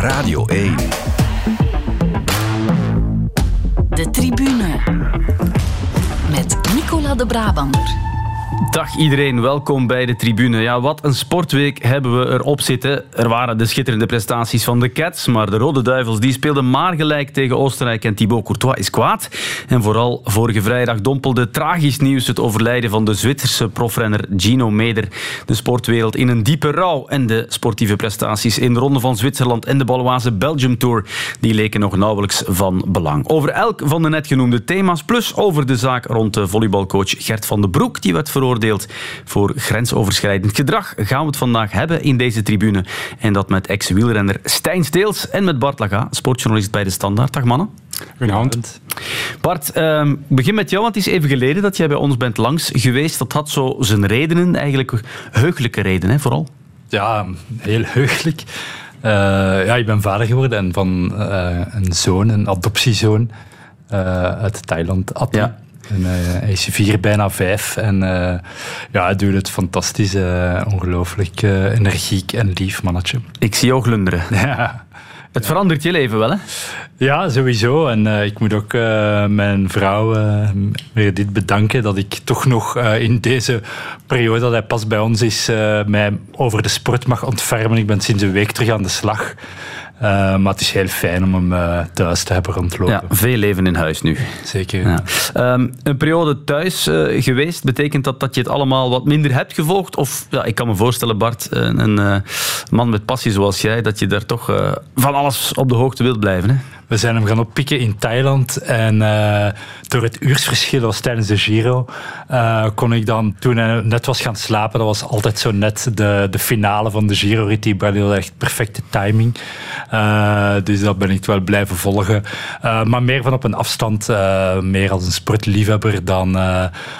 Radio 1. De tribune. Met Nicola de Brabander. Dag iedereen, welkom bij de tribune. Ja, wat een sportweek hebben we erop zitten. Er waren de schitterende prestaties van de Cats, maar de Rode Duivels die speelden maar gelijk tegen Oostenrijk en Thibaut Courtois is kwaad. En vooral vorige vrijdag dompelde tragisch nieuws het overlijden van de Zwitserse profrenner Gino Meder. De sportwereld in een diepe rouw en de sportieve prestaties in de Ronde van Zwitserland en de Baloise Belgium Tour die leken nog nauwelijks van belang. Over elk van de net genoemde thema's, plus over de zaak rond de volleybalcoach Gert van den Broek, die werd veroordeeld voor grensoverschrijdend gedrag, gaan we het vandaag hebben in deze tribune. En dat met ex-wielrenner Stijn Steels en met Bart Laga, sportjournalist bij De Standaard. Dag mannen. Goedenavond. Bart, uh, begin met jou, want het is even geleden dat jij bij ons bent langs geweest. Dat had zo zijn redenen, eigenlijk heugelijke redenen, vooral. Ja, heel heugelijk. Uh, ja, ik ben vader geworden en van uh, een zoon, een adoptiezoon uh, uit Thailand, Atti. Ja. En, uh, hij is vier, bijna vijf. En uh, ja, hij doet het fantastisch. Uh, ongelooflijk energiek en lief mannetje. Ik zie jou glunderen. Ja. Het verandert je leven wel, hè? Ja, sowieso. En ik moet ook mijn vrouw uh, dit bedanken dat ik toch nog in deze periode dat hij pas bij ons is, mij over de sport mag ontfermen. Ik ben sinds een week terug aan de slag. Uh, maar het is heel fijn om hem uh, thuis te hebben rondlopen. Ja, veel leven in huis nu. Zeker. Ja. Um, een periode thuis uh, geweest, betekent dat dat je het allemaal wat minder hebt gevolgd? Of, ja, ik kan me voorstellen, Bart, een, een man met passie zoals jij, dat je daar toch van alles op de hoogte wilt blijven. Hè? We zijn hem gaan oppikken in Thailand. En uh, door het uursverschil was tijdens de Giro, uh, kon ik dan, toen hij net was gaan slapen, dat was altijd zo net de, de finale van de Giro-rit, die echt perfecte timing. Uh, dus dat ben ik wel blijven volgen. maar meer van op een afstand, meer als een sportliefhebber dan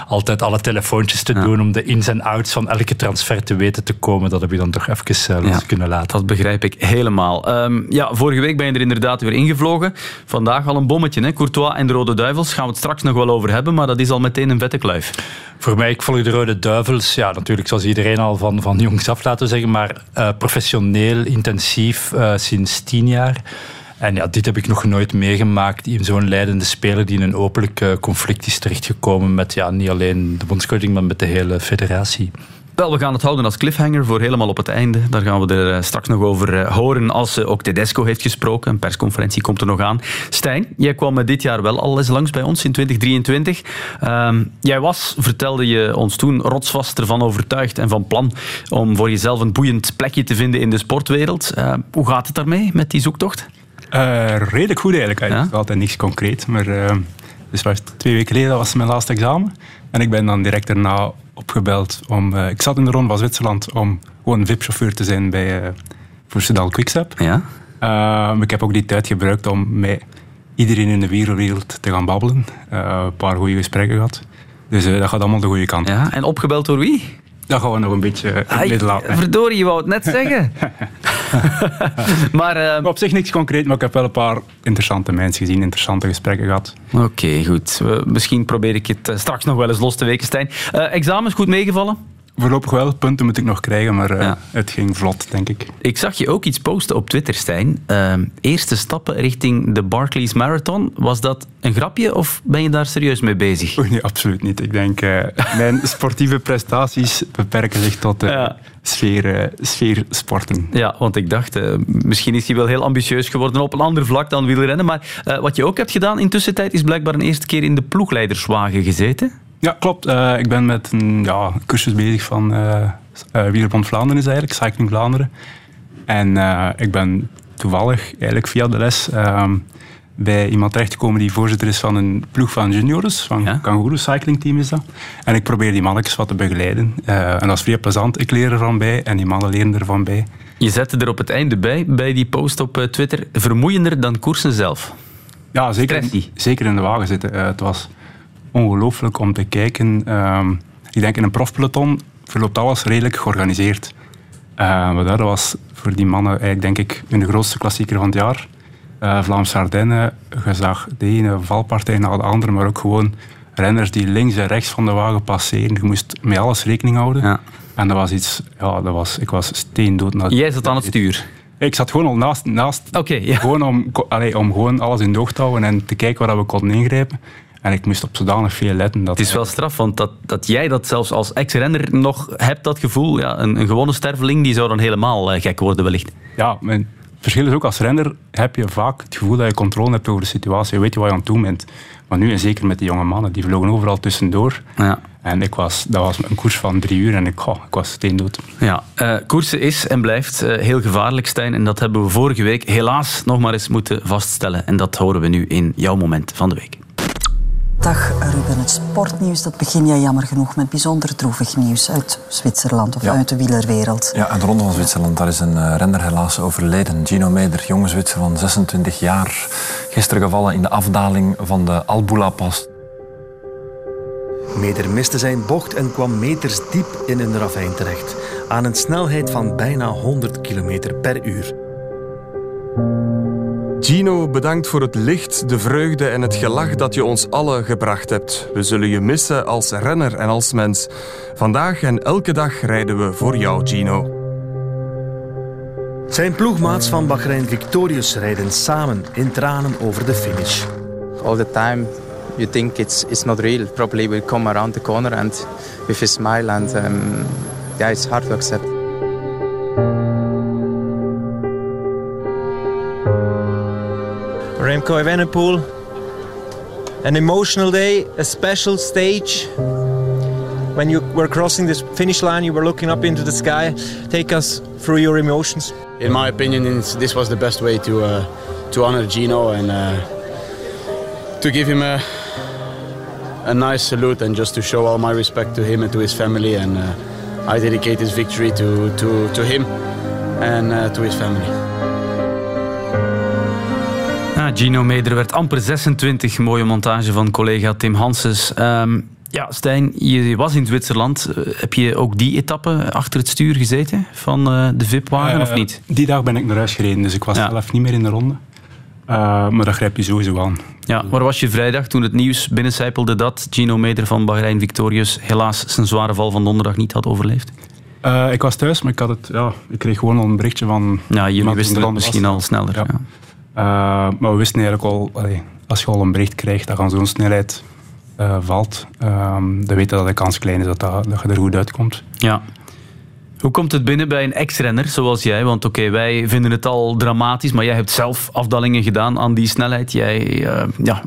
altijd alle telefoontjes te doen om de ins en outs van elke transfer te weten te komen. Dat heb je dan toch even los ja, kunnen laten. Dat begrijp ik helemaal. Um, ja, vorige week ben je er inderdaad weer ingevlogen. Vandaag al een bommetje, hè? Courtois en de Rode Duivels. Gaan we het straks nog wel over hebben, maar dat is al meteen een vette kluif. Voor mij, ik volg de Rode Duivels, ja, natuurlijk zoals iedereen al van, van jongs af laten zeggen, maar uh, professioneel, intensief, uh, sinds tien jaar. En ja, dit heb ik nog nooit meegemaakt. Zo'n leidende speler die in een openlijk uh, conflict is terechtgekomen met ja, niet alleen de bondscoaching, maar met de hele federatie. Wel, we gaan het houden als cliffhanger voor helemaal op het einde. Daar gaan we er eh, straks nog over eh, horen als eh, ook Tedesco heeft gesproken. Een persconferentie komt er nog aan. Stijn, jij kwam dit jaar wel al eens langs bij ons in 2023. Uh, jij was, vertelde je ons toen, rotsvast ervan overtuigd en van plan om voor jezelf een boeiend plekje te vinden in de sportwereld. Uh, hoe gaat het daarmee met die zoektocht? Uh, redelijk goed eigenlijk. Ja? Altijd niks concreet, maar dus was twee weken geleden was mijn laatste examen. En ik ben dan direct daarna opgebeld om... Uh, ik zat in de Ronde van Zwitserland om gewoon VIP-chauffeur te zijn bij, uh, voor Quickstep. Ja. Uh, ik heb ook die tijd gebruikt om met iedereen in de wereld te gaan babbelen. een paar goede gesprekken gehad. Dus dat gaat allemaal de goede kant. Ja, en opgebeld door wie? Dat gaan we nog een beetje in laten. Verdorie, je wou het net zeggen. maar, uh, op zich niks concreet, maar ik heb wel een paar interessante mensen gezien, interessante gesprekken gehad. Oké, goed. misschien probeer ik het straks nog wel eens los te weken, Stijn. Uh, examens goed meegevallen? Voorlopig wel. Punten moet ik nog krijgen, maar uh, het ging vlot, denk ik. Ik zag je ook iets posten op Twitter, Stijn. Uh, eerste stappen richting de Barclays Marathon. Was dat een grapje of ben je daar serieus mee bezig? Nee, absoluut niet. Ik denk, mijn sportieve prestaties beperken zich tot ja. Sfeer, sfeer sporten. Ja, want ik dacht, misschien is hij wel heel ambitieus geworden op een ander vlak dan wielrennen. Maar wat je ook hebt gedaan in tussentijd is blijkbaar een eerste keer in de ploegleiderswagen gezeten. Ja, klopt. Uh, ik ben met een ja, cursus bezig van uh, uh, Wielerbond Vlaanderen is eigenlijk, Cycling Vlaanderen. En ik ben toevallig eigenlijk via de les ehm, bij iemand terechtgekomen die voorzitter is van een ploeg van juniors, van ja? Kangaroo Cycling Team is dat. En ik probeer die mannetjes wat te begeleiden. en dat is vrij plezant. Ik leer ervan bij en die mannen leren ervan bij. Je zette er op het einde bij, bij die post op Twitter, vermoeiender dan koersen zelf. Ja, zeker, zeker in de wagen zitten. het was ongelooflijk om te kijken. Ehm, ik denk in een profpeloton verloopt alles redelijk georganiseerd. Maar dat was voor die mannen eigenlijk denk ik de grootste klassieker van het jaar. Uh, Vlaamse Ardennen, je zag de ene valpartij na de andere, maar ook gewoon renners die links en rechts van de wagen passeren. Je moest met alles rekening houden. Ja. En dat was iets, ja, dat was, ik was steendood. Jij zat aan het stuur? Ik zat gewoon al naast. naast Oké, ja. Gewoon om, allee, om gewoon alles in de oog te houden en te kijken waar we konden ingrijpen. En ik moest op zodanig veel letten. Dat Het is wel straf, want dat, dat jij dat zelfs als ex-renner nog hebt, dat gevoel. Ja, een, een gewone sterveling die zou dan helemaal eh, gek worden wellicht. Ja, het verschil is ook als renner heb je vaak het gevoel dat je controle hebt over de situatie. Je weet wat je aan het doen bent. Maar nu, en zeker met die jonge mannen, die vlogen overal tussendoor. Ja. En ik was, dat was een koers van drie uur en ik, oh, ik was steendood. Ja, eh, koersen is en blijft eh, heel gevaarlijk, Stijn. En dat hebben we vorige week helaas nog maar eens moeten vaststellen. En dat horen we nu in jouw moment van de week. Dag Ruben, het sportnieuws dat begin jij jammer genoeg met bijzonder droevig nieuws uit Zwitserland of Ja. uit de wielerwereld. Ja, en de Ronde van Zwitserland, daar is een eh, renner helaas overleden. Gino Meder, jonge Zwitser van 26 jaar. Gisteren gevallen in de afdaling van de Albula-pas. Meder miste zijn bocht en kwam meters diep in een ravijn terecht. Aan een snelheid van bijna 100 km per uur. Gino, bedankt voor het licht, de vreugde en het gelach dat je ons allen gebracht hebt. We zullen je missen als renner en als mens. Vandaag en elke dag rijden we voor jou, Gino. Zijn ploegmaats van Bahrein Victorious rijden samen in tranen over de finish. all the time you think it's it's not real probably will come around the corner and with a smile and um, yeah it's hard to accept Remco Evenepoel. An emotional day, a special stage. When you were crossing this finish line, you were looking up into the sky. Take us through your emotions. In my opinion, this was the best way to uh, to honor Gino and uh, to give him a a nice salute and just to show all my respect to him and to his family. And uh, I dedicate this victory to to, to him and uh, to his family. Ja, Gino Meder werd amper 26. Mooie montage van collega Tim Hanses. Ehm, ja, Stijn, je was in Zwitserland. Eh, Heb je ook die etappe achter het stuur gezeten van eh, de VIP-wagen, of Eh, niet? Die dag ben ik naar huis gereden, dus ik was Ja. zelf niet meer in de ronde. Maar dat grijp je sowieso aan. Ja, waar was je vrijdag toen het nieuws binnencijpelde dat Gino Meder van Bahrein Victorious helaas zijn zware val van donderdag niet had overleefd? Ik was thuis, maar ik, had het, ja, ik kreeg gewoon al een berichtje van... Ja, jullie wisten de misschien al sneller. Ja. Ja. Eh, maar we wisten eigenlijk al, allee, als je al een bericht krijgt dat aan zo'n snelheid eh, valt, ehm, dan weet je dat de kans klein is dat, dat, dat je er goed uitkomt. Ja. Hoe komt het binnen bij een ex-renner zoals jij? Want oké, wij vinden het al dramatisch, maar jij hebt zelf afdalingen gedaan aan die snelheid. Jij eh, ja,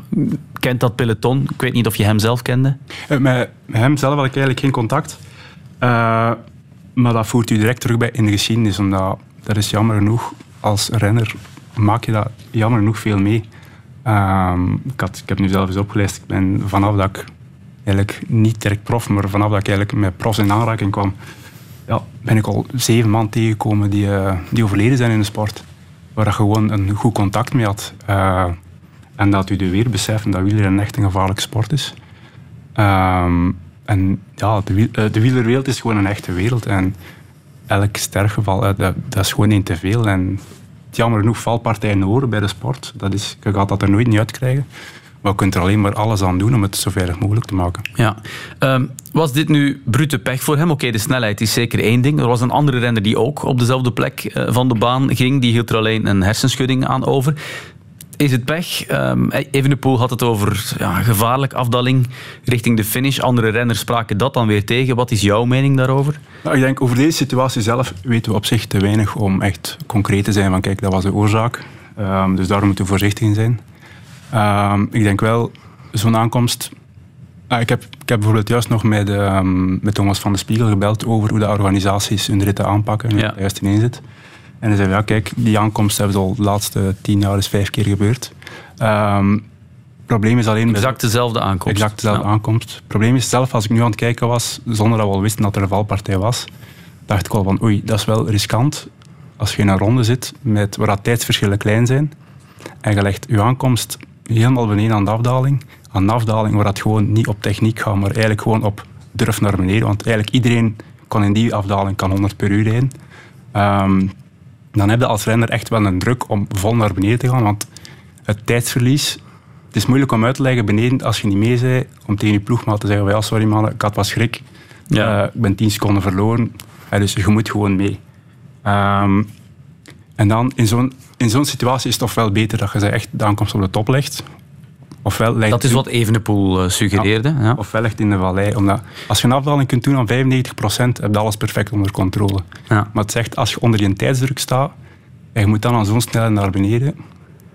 kent dat peloton. Ik weet niet of je hem zelf kende. Met hem zelf had ik eigenlijk geen contact. Maar dat voert u direct terug bij in de geschiedenis, omdat dat is jammer genoeg, als renner maak je dat jammer genoeg veel mee. Ehm, ik, had, ik heb nu zelf eens opgeleid, ik ben vanaf dat ik eigenlijk niet direct prof, maar vanaf dat ik eigenlijk met profs in aanraking kwam, ja, ben ik al zeven man tegengekomen die, eh, die overleden zijn in de sport. Waar je gewoon een goed contact mee had. Eh, en dat u er weer beseft dat wielrennen echt een gevaarlijke sport is. Ehm, en ja, de, eh, de wielerwereld is gewoon een echte wereld. En elk sterfgeval, dat, dat is gewoon één te veel. En jammer genoeg valpartijen horen bij de sport. Dat is, je gaat dat er nooit niet uitkrijgen. Maar je kunt er alleen maar alles aan doen om het zo veilig mogelijk te maken. Ja. Ehm, was dit nu brute pech voor hem? Oké, de snelheid is zeker één ding. Er was een andere renner die ook op dezelfde plek eh, van de baan ging. Die hield er alleen een hersenschudding aan over. Is het pech? Um, Evenepoel had het over ja, gevaarlijk afdaling richting de finish. Andere renners spraken dat dan weer tegen. Wat is jouw mening daarover? Nou, ik denk over deze situatie zelf weten we op zich te weinig om echt concreet te zijn van kijk, dat was de oorzaak. Ehm, dus daar moeten we voorzichtig in zijn. Ehm, ik denk wel, zo'n aankomst... Ah, ik, heb, ik heb bijvoorbeeld juist nog met, ehm, met Thomas van de Spiegel gebeld over hoe de organisaties hun ritten aanpakken en het juist ineen zit. En hij zei, ja kijk, die aankomst hebben ze al de laatste tien jaar eens vijf keer gebeurd. Ehm, probleem is alleen... Exact dezelfde aankomst. Exact dezelfde Ja. aankomst. Het probleem is zelf, als ik nu aan het kijken was, zonder dat we al wisten dat er een valpartij was, dacht ik al van, oei, dat is wel riskant. Als je in een ronde zit met, waar dat tijdsverschillen klein zijn, en je legt je aankomst helemaal beneden aan de afdaling, aan een afdaling waar dat gewoon niet op techniek gaat, maar eigenlijk gewoon op durf naar beneden. Want eigenlijk iedereen kan in die afdaling kan 100 per uur rijden. Ehm, dan heb je als renner echt wel een druk om vol naar beneden te gaan, want het tijdsverlies het is moeilijk om uit te leggen beneden als je niet mee bent, om tegen je ploegmaat te zeggen: ja, sorry man, ik had wat schrik. Ja. Eh, ik ben 10 seconden verloren. Eh, dus je moet gewoon mee. Ehm, En dan in zo'n, in zo'n situatie is het ofwel beter dat je ze echt de aankomst op de top legt. Ofwel legt Dat is wat Evenepoel uh, suggereerde. Ja. Ofwel echt in de vallei. Omdat als je een afdaling kunt doen aan 95%, heb je alles perfect onder controle. Ja. Maar het zegt, als je onder je tijdsdruk staat en je moet dan aan zo'n snelheid naar beneden,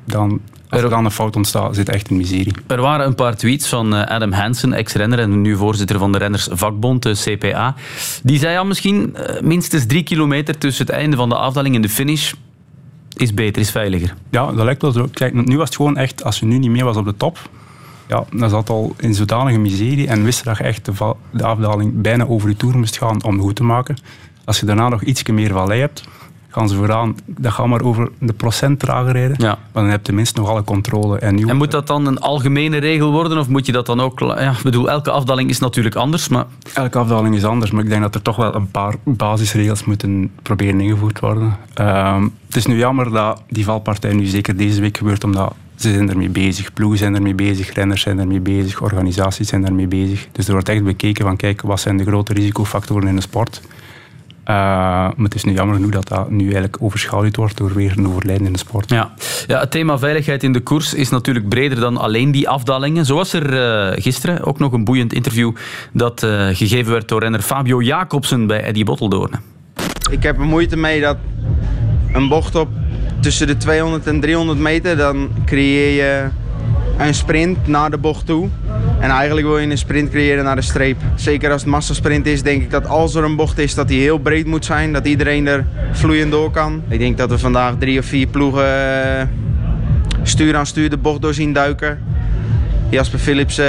dan, als er dan een fout ontstaat, zit echt in miserie. Er waren een paar tweets van uh, Adam Hansen, ex-renner en nu voorzitter van de rennersvakbond, de CPA. Die zei al misschien minstens drie kilometer tussen het einde van de afdaling en de finish is beter, is veiliger. Ja, dat lijkt wel zo. Kijk, nu was het gewoon echt, als je nu niet meer was op de top, ja, dan zat al in zodanige miserie en wist dat je echt de, de afdaling bijna over je toer moest gaan om goed te maken. Als je daarna nog iets meer vallei hebt, gaan ze vooraan, dat gaat maar over de procent trager rijden. Ja. Maar dan heb je tenminste nog alle controle. En, nu, en moet dat dan een algemene regel worden? Of moet je dat dan ook... Ja, ik bedoel, elke afdaling is natuurlijk anders, maar... Elke afdaling is anders, maar ik denk dat er toch wel een paar basisregels moeten proberen ingevoerd worden. Um, het is nu jammer dat die valpartij nu zeker deze week gebeurt, omdat ze zijn ermee bezig. Ploegen zijn ermee bezig, renners zijn ermee bezig, organisaties zijn ermee bezig. Dus er wordt echt bekeken van, kijk, wat zijn de grote risicofactoren in de sport? Uh, maar het is nu jammer genoeg dat dat nu eigenlijk overschaduwd wordt door weer een overlijden in de sport. Ja. ja, het thema veiligheid in de koers is natuurlijk breder dan alleen die afdalingen. Zo was er uh, gisteren ook nog een boeiend interview dat uh, gegeven werd door renner Fabio Jacobsen bij Eddie Botteldoorn. Ik heb er moeite mee dat een bocht op tussen de 200 en 300 meter, dan creëer je een sprint naar de bocht toe. En eigenlijk wil je een sprint creëren naar de streep. Zeker als het massasprint is, denk ik dat als er een bocht is, dat die heel breed moet zijn. Dat iedereen er vloeiend door kan. Ik denk dat we vandaag drie of vier ploegen stuur aan stuur de bocht door zien duiken. Jasper Philips uh,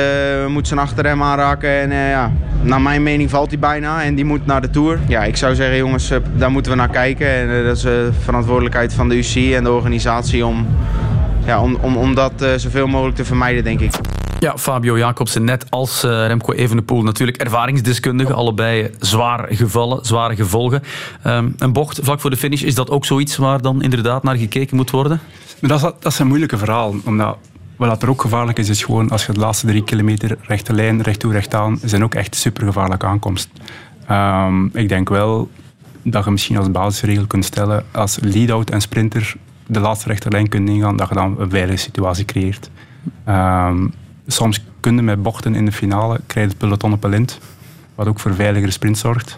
moet zijn achterrem aanraken en uh, ja, naar mijn mening valt hij bijna en die moet naar de Tour. Ja, ik zou zeggen jongens, daar moeten we naar kijken. En dat is de verantwoordelijkheid van de UCI en de organisatie om, ja, om, om, om dat zoveel mogelijk te vermijden, denk ik. Ja, Fabio Jacobsen, net als uh, Remco Evenepoel, natuurlijk ervaringsdeskundige. Allebei zwaar gevallen, zware gevolgen. Um, een bocht vlak voor de finish, is dat ook zoiets waar dan inderdaad naar gekeken moet worden? Maar dat, is, dat is een moeilijke verhaal. Omdat wat er ook gevaarlijk is, is gewoon als je de laatste drie kilometer rechte lijn, recht toe, recht aan, zijn ook echt supergevaarlijke aankomst. Um, ik denk wel dat je misschien als basisregel kunt stellen, als lead-out en sprinter de laatste rechte lijn kunt ingaan, dat je dan een veilige situatie creëert. Um, soms kun je met bochten in de finale krijgen het peloton op een lint, wat ook voor veiligere sprint zorgt.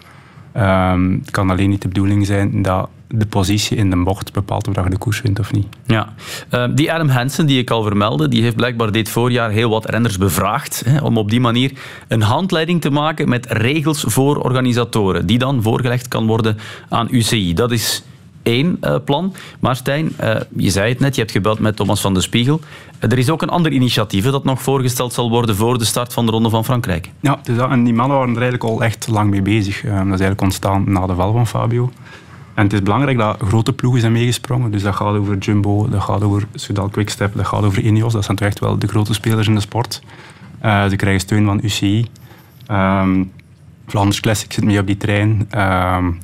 Um, het kan alleen niet de bedoeling zijn dat de positie in de bocht bepaalt of je de koers wint of niet. Ja. Uh, die Adam Hansen, die ik al vermeldde, die heeft blijkbaar dit voorjaar heel wat renners bevraagd hè, om op die manier een handleiding te maken met regels voor organisatoren, die dan voorgelegd kan worden aan UCI. Dat is één uh, plan. Maar Stijn, uh, je zei het net, je hebt gebeld met Thomas van de Spiegel. Uh, er is ook een ander initiatief dat nog voorgesteld zal worden voor de start van de Ronde van Frankrijk. Ja, dus dat, en die mannen waren er eigenlijk al echt lang mee bezig. dat is eigenlijk ontstaan na de val van Fabio. En het is belangrijk dat grote ploegen zijn meegesprongen. Dus dat gaat over Jumbo, dat gaat over Soudal Quickstep, dat gaat over Ineos. Dat zijn toch echt wel de grote spelers in de sport. ze krijgen steun van UCI. Um, Flanders Classic zit mee op die trein. Um,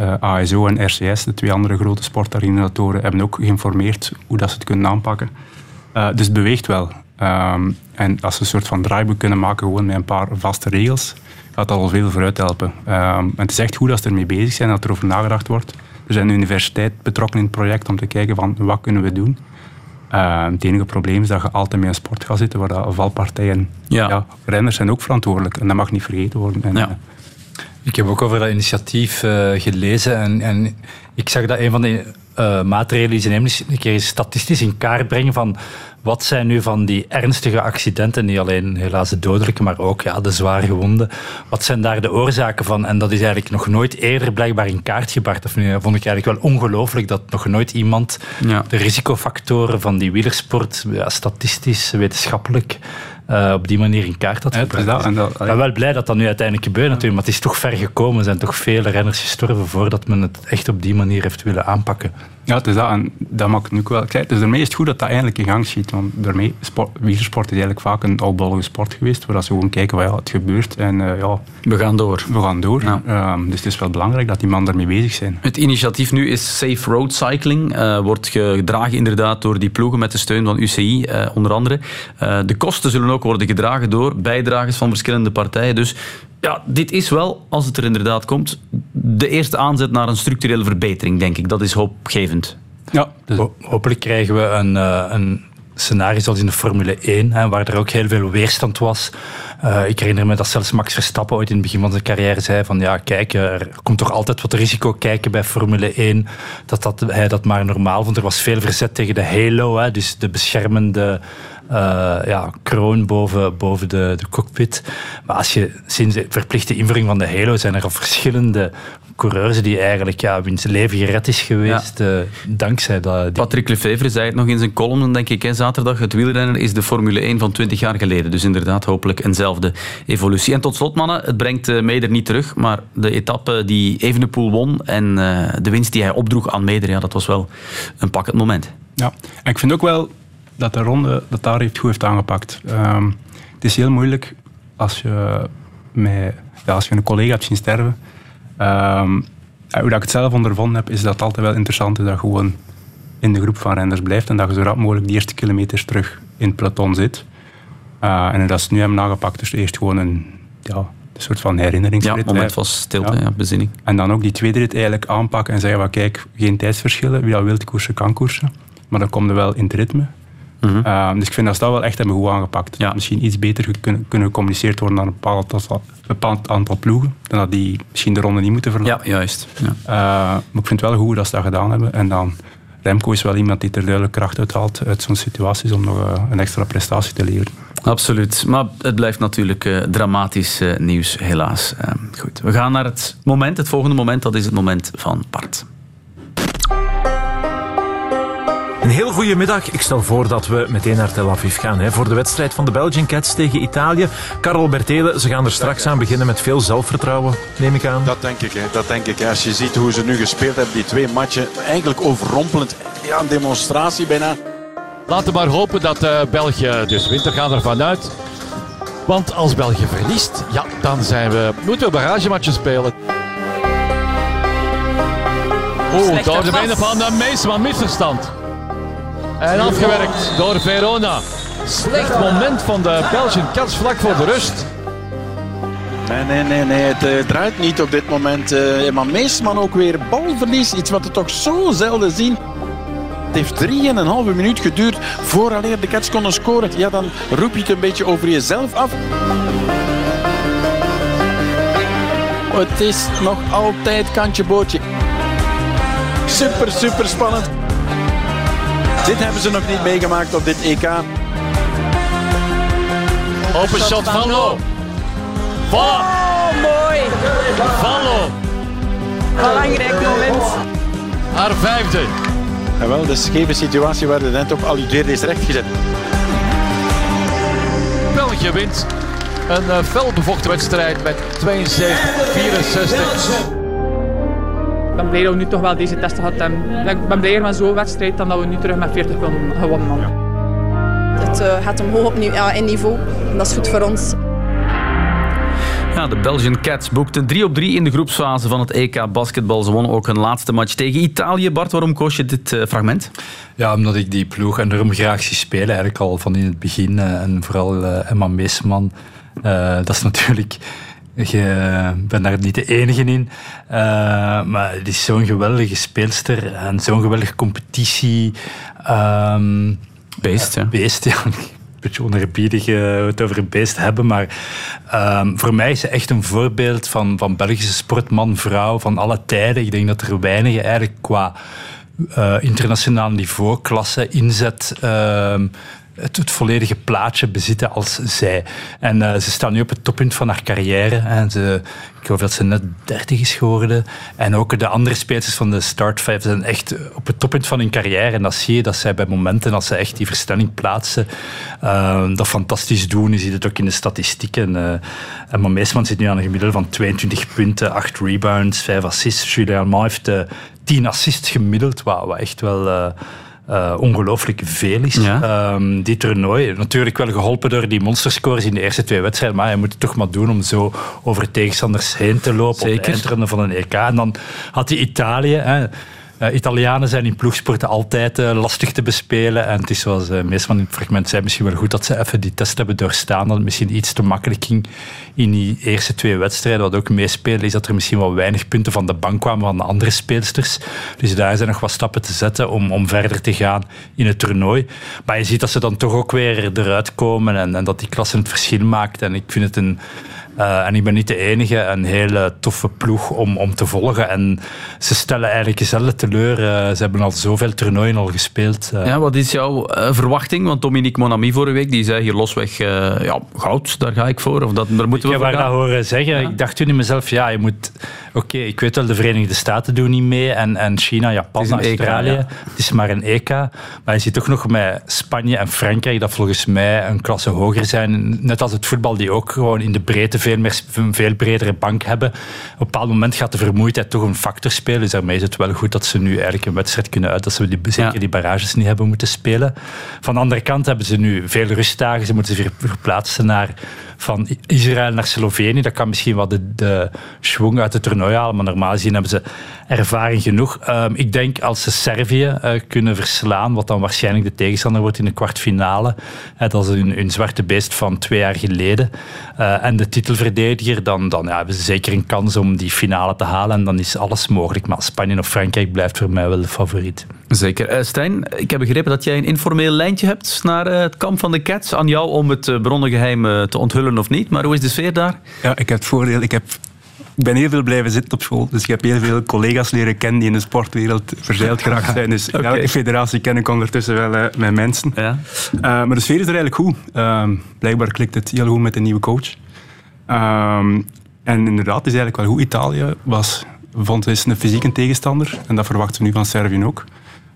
uh, ASO en RCS, de twee andere grote sportorganisatoren, hebben ook geïnformeerd hoe dat ze het kunnen aanpakken. Uh, dus het beweegt wel. Um, en als ze een soort van draaiboek kunnen maken, gewoon met een paar vaste regels, gaat dat al veel vooruit helpen. Um, en het is echt goed dat ze ermee bezig zijn, dat er over nagedacht wordt. Er zijn universiteit betrokken in het project om te kijken van wat kunnen we doen. Uh, het enige probleem is dat je altijd met een sport gaat zitten waar dat valpartijen... Ja. ja. renners zijn ook verantwoordelijk en dat mag niet vergeten worden. En, ja. Ik heb ook over dat initiatief uh, gelezen en, en, ik zag dat een van de uh, maatregelen die ze nemen is een keer statistisch in kaart brengen van wat zijn nu van die ernstige accidenten, niet alleen helaas de dodelijke, maar ook ja, de zware gewonden. Wat zijn daar de oorzaken van? En dat is eigenlijk nog nooit eerder blijkbaar in kaart gebracht. Of nu vond ik eigenlijk wel ongelooflijk dat nog nooit iemand ja. de risicofactoren van die wielersport ja, statistisch, wetenschappelijk uh, op die manier in kaart had gebracht. Ja, en dat, ik ben wel blij dat dat nu uiteindelijk gebeurt natuurlijk, maar het is toch ver gekomen. Er zijn toch vele renners gestorven voordat men het echt op die manier heeft willen aanpakken. Ja, het is dat. En dat maakt nu ook wel... Dus daarmee is het goed dat dat eindelijk in gang schiet. Want daarmee, sport, wielersport is eigenlijk vaak een oudbollige sport geweest, waar ze gewoon kijken wat ja, het gebeurt. En uh, ja... We gaan door. We gaan door. Ja. Um, dus het is wel belangrijk dat die man daarmee bezig zijn. Het initiatief nu is Safe Road Cycling. Uh, wordt gedragen inderdaad door die ploegen met de steun van UCI, uh, onder andere. de kosten zullen ook worden gedragen door bijdragers van verschillende partijen. Dus ja, dit is wel, als het er inderdaad komt, de eerste aanzet naar een structurele verbetering, denk ik. Dat is hoopgevend. Ja, dus... hopelijk krijgen we een, uh, een scenario zoals in de Formule 1, hè, waar er ook heel veel weerstand was. Uh, ik herinner me dat zelfs Max Verstappen ooit in het begin van zijn carrière zei van ja, kijk, er komt toch altijd wat risico kijken bij Formule 1. Dat, dat hij dat maar normaal vond. Er was veel verzet tegen de halo, hè, dus de beschermende ja, kroon boven, boven de, de cockpit. Maar als je sinds de verplichte invoering van de halo zijn er al verschillende coureurs die eigenlijk, ja, wiens leven gered is geweest ja. uh, dankzij dat. Die... Patrick Lefevre zei het nog in zijn column, denk ik, hè, zaterdag. Het wielrennen is de Formule 1 van 20 jaar geleden. Dus inderdaad, hopelijk eenzelfde evolutie. En tot slot, mannen, het brengt uh, Meder niet terug, maar de etappe die Evenepoel won en uh, de winst die hij opdroeg aan Meder, ja, dat was wel een pakkend moment. Ja, en ik vind ook wel dat de ronde dat daar heeft goed heeft aangepakt. Um, het is heel moeilijk als je, met, ja, als je een collega hebt zien sterven Um, hoe dat ik het zelf ondervonden heb, is dat het altijd wel interessant is dat je gewoon in de groep van renners blijft en dat je zo rap mogelijk die eerste kilometers terug in het peloton zit. Uh, en dat ze nu hebben nagepakt, dus eerst gewoon een, ja, een soort van herinneringsrit. Ja, moment van stilte, ja. ja. bezinning. En dan ook die tweede rit eigenlijk aanpakken en zeggen, van, kijk, geen tijdsverschillen, wie dat wil koersen kan koersen. Maar dan komt er wel in het ritme. Mm -hmm. uh, dus ik vind dat ze dat wel echt hebben goed aangepakt. Ja. Misschien iets beter kunnen, kunnen gecommuniceerd worden dan een bepaald aantal, bepaald aantal ploegen. Dan dat die misschien de ronde niet moeten verlaten. Ja, juist. Ja. Uh, maar ik vind het wel goed dat ze dat gedaan hebben. En dan, Remco is wel iemand die er duidelijk kracht uit haalt uit zo'n situatie om nog uh, een extra prestatie te leveren. Absoluut. Maar het blijft natuurlijk uh, dramatisch uh, nieuws, helaas. Uh, goed. We gaan naar het moment, het volgende moment. Dat is het moment van Bart. Een heel goede middag. Ik stel voor dat we meteen naar Tel Aviv gaan hè, voor de wedstrijd van de Belgian Cats tegen Italië. Karel Bertelen, ze gaan er straks aan beginnen met veel zelfvertrouwen, neem ik aan. Dat denk ik. Hè. Dat denk ik. Als je ziet hoe ze nu gespeeld hebben, die twee matchen, eigenlijk overrompelend. Ja, een demonstratie bijna. Laten we maar hopen dat uh, België dus wint. We gaan ervan uit. Want als België verliest, ja, dan zijn we, moeten we baragematchen spelen. Oeh, door de benen van de Meesman misverstand. En afgewerkt door Verona. Slecht moment van de Belgian Cats vlak voor de rust. Nee, nee, nee, nee. het uh, draait niet op dit moment. Uh, maar Meesman ook weer balverlies. Iets wat we toch zo zelden zien. Het heeft 3,5 minuut geduurd vooraleer de Cats konden scoren. Ja, dan roep je het een beetje over jezelf af. Het is nog altijd kantje bootje. Super, super spannend. Dit hebben ze nog niet meegemaakt op dit EK. Open shot van Lo. Oh, mooi. Van Lo. Belangrijk moment. Haar vijfde. En wel, de scheve situatie waar de net op alludeerde is rechtgezet. België wint een felbevochten wedstrijd met 72-64 ik ben blij dat we nu toch wel deze test gehad hebben. Ik ben blijer met zo'n wedstrijd dan dat we nu terug met 40 gewonnen hebben. Het uh, gaat omhoog op ja, in niveau. En dat is goed voor ons. Ja, de Belgian Cats boekten 3 op 3 in de groepsfase van het EK basketbal. Ze wonnen ook hun laatste match tegen Italië. Bart, waarom koos je dit uh, fragment? Ja, omdat ik die ploeg enorm graag zie spelen. Eigenlijk al van in het begin. Uh, en vooral Emma Meesman. dat is natuurlijk je bent daar niet de enige in. Uh, maar het is zo'n geweldige speelster en zo'n geweldige competitie. Um, beest, ja. Beest, ja. Een beetje onerbiedig uh, het over een beest hebben, maar um, voor mij is ze echt een voorbeeld van, van Belgische sportman, vrouw van alle tijden. Ik denk dat er weinigen eigenlijk qua uh, internationaal niveau, klasse, inzet het, volledige plaatje bezitten als zij. En uh, ze staan nu op het toppunt van haar carrière. En ze, ik geloof dat ze net 30 is geworden. En ook de andere spelers van de Start 5 zijn echt op het toppunt van hun carrière. En dat zie je dat zij bij momenten als ze echt die verstelling plaatsen, uh, dat fantastisch doen. Je ziet het ook in de statistieken. Uh, en maar Meesman zit nu aan een gemiddelde van 22 punten, 8 rebounds, 5 assists. Julian Ma heeft 10 assists gemiddeld, wat, wat echt wel uh, ongelooflijk veel is. Ja. Um, die toernooi, natuurlijk wel geholpen door die monsterscores in de eerste twee wedstrijden, maar je moet het toch maar doen om zo over tegenstanders heen te lopen Zeker. op de van een EK. En dan had hij Italië, hè, Uh, Italianen zijn in ploegsporten altijd uh, lastig te bespelen. En het is zoals uh, meest van het fragment zei, misschien wel goed dat ze even die test hebben doorstaan. Dat het misschien iets te makkelijk ging in die eerste twee wedstrijden. Wat ook meespelen is dat er misschien wel weinig punten van de bank kwamen van de andere speelsters. Dus daar zijn nog wat stappen te zetten om, om verder te gaan in het toernooi. Maar je ziet dat ze dan toch ook weer eruit komen en, en dat die klasse het verschil maakt. En ik vind het een uh, en ik ben niet de enige, een hele toffe ploeg om, om te volgen. En ze stellen eigenlijk zelden teleur. Uh, ze hebben al zoveel toernooien al gespeeld. Uh. Ja, wat is jouw verwachting? Want Dominique Monami vorige week die zei hier losweg ja, goud, daar ga ik voor. Of dat, daar moeten ik we heb haar dat horen zeggen. Ja. Ik dacht toen in mezelf, ja, je moet... Oké, ik weet wel, de Verenigde Staten doen niet mee. En, en China, Japan, Australië. EK, ja. Het is maar een EK. Maar je ziet toch nog met Spanje en Frankrijk dat volgens mij een klasse hoger zijn. Net als het voetbal, die ook gewoon in de breedte veel, meer, een veel bredere bank hebben. Op een bepaald moment gaat de vermoeidheid toch een factor spelen. Dus daarmee is het wel goed dat ze nu eigenlijk een wedstrijd kunnen uit. Dat ze die, zeker die barrages niet hebben moeten spelen. Van de andere kant hebben ze nu veel rustdagen. Ze moeten zich verplaatsen naar van Israël naar Slovenië. Dat kan misschien wat de, de schwung uit het toernooi halen, maar normaal gezien hebben ze ervaring genoeg. Um, ik denk als ze Servië uh, kunnen verslaan, wat dan waarschijnlijk de tegenstander wordt in de kwartfinale, uh, dat is hun, hun, zwarte beest van twee jaar geleden, uh, en de titelverdediger, dan, dan ja, hebben ze zeker een kans om die finale te halen en dan is alles mogelijk. Maar Spanje of Frankrijk blijft voor mij wel de favoriet. Zeker. Stijn, ik heb begrepen dat jij een informeel lijntje hebt naar het kamp van de Cats. Aan jou om het bronnengeheim te onthullen of niet, maar hoe is de sfeer daar? Ja, ik heb het voordeel, ik heb ik ben heel veel blijven zitten op school. Dus ik heb heel veel collega's leren kennen die in de sportwereld verzeild geraakt zijn. Dus okay. elke federatie ken ik ondertussen wel uh, met mensen. Ja. Uh, maar de sfeer is er eigenlijk goed. Uh, blijkbaar klikt het heel goed met de nieuwe coach. En inderdaad, het is eigenlijk wel goed. Italië was, vond is een fysieke tegenstander. En dat verwachten we nu van Servië ook.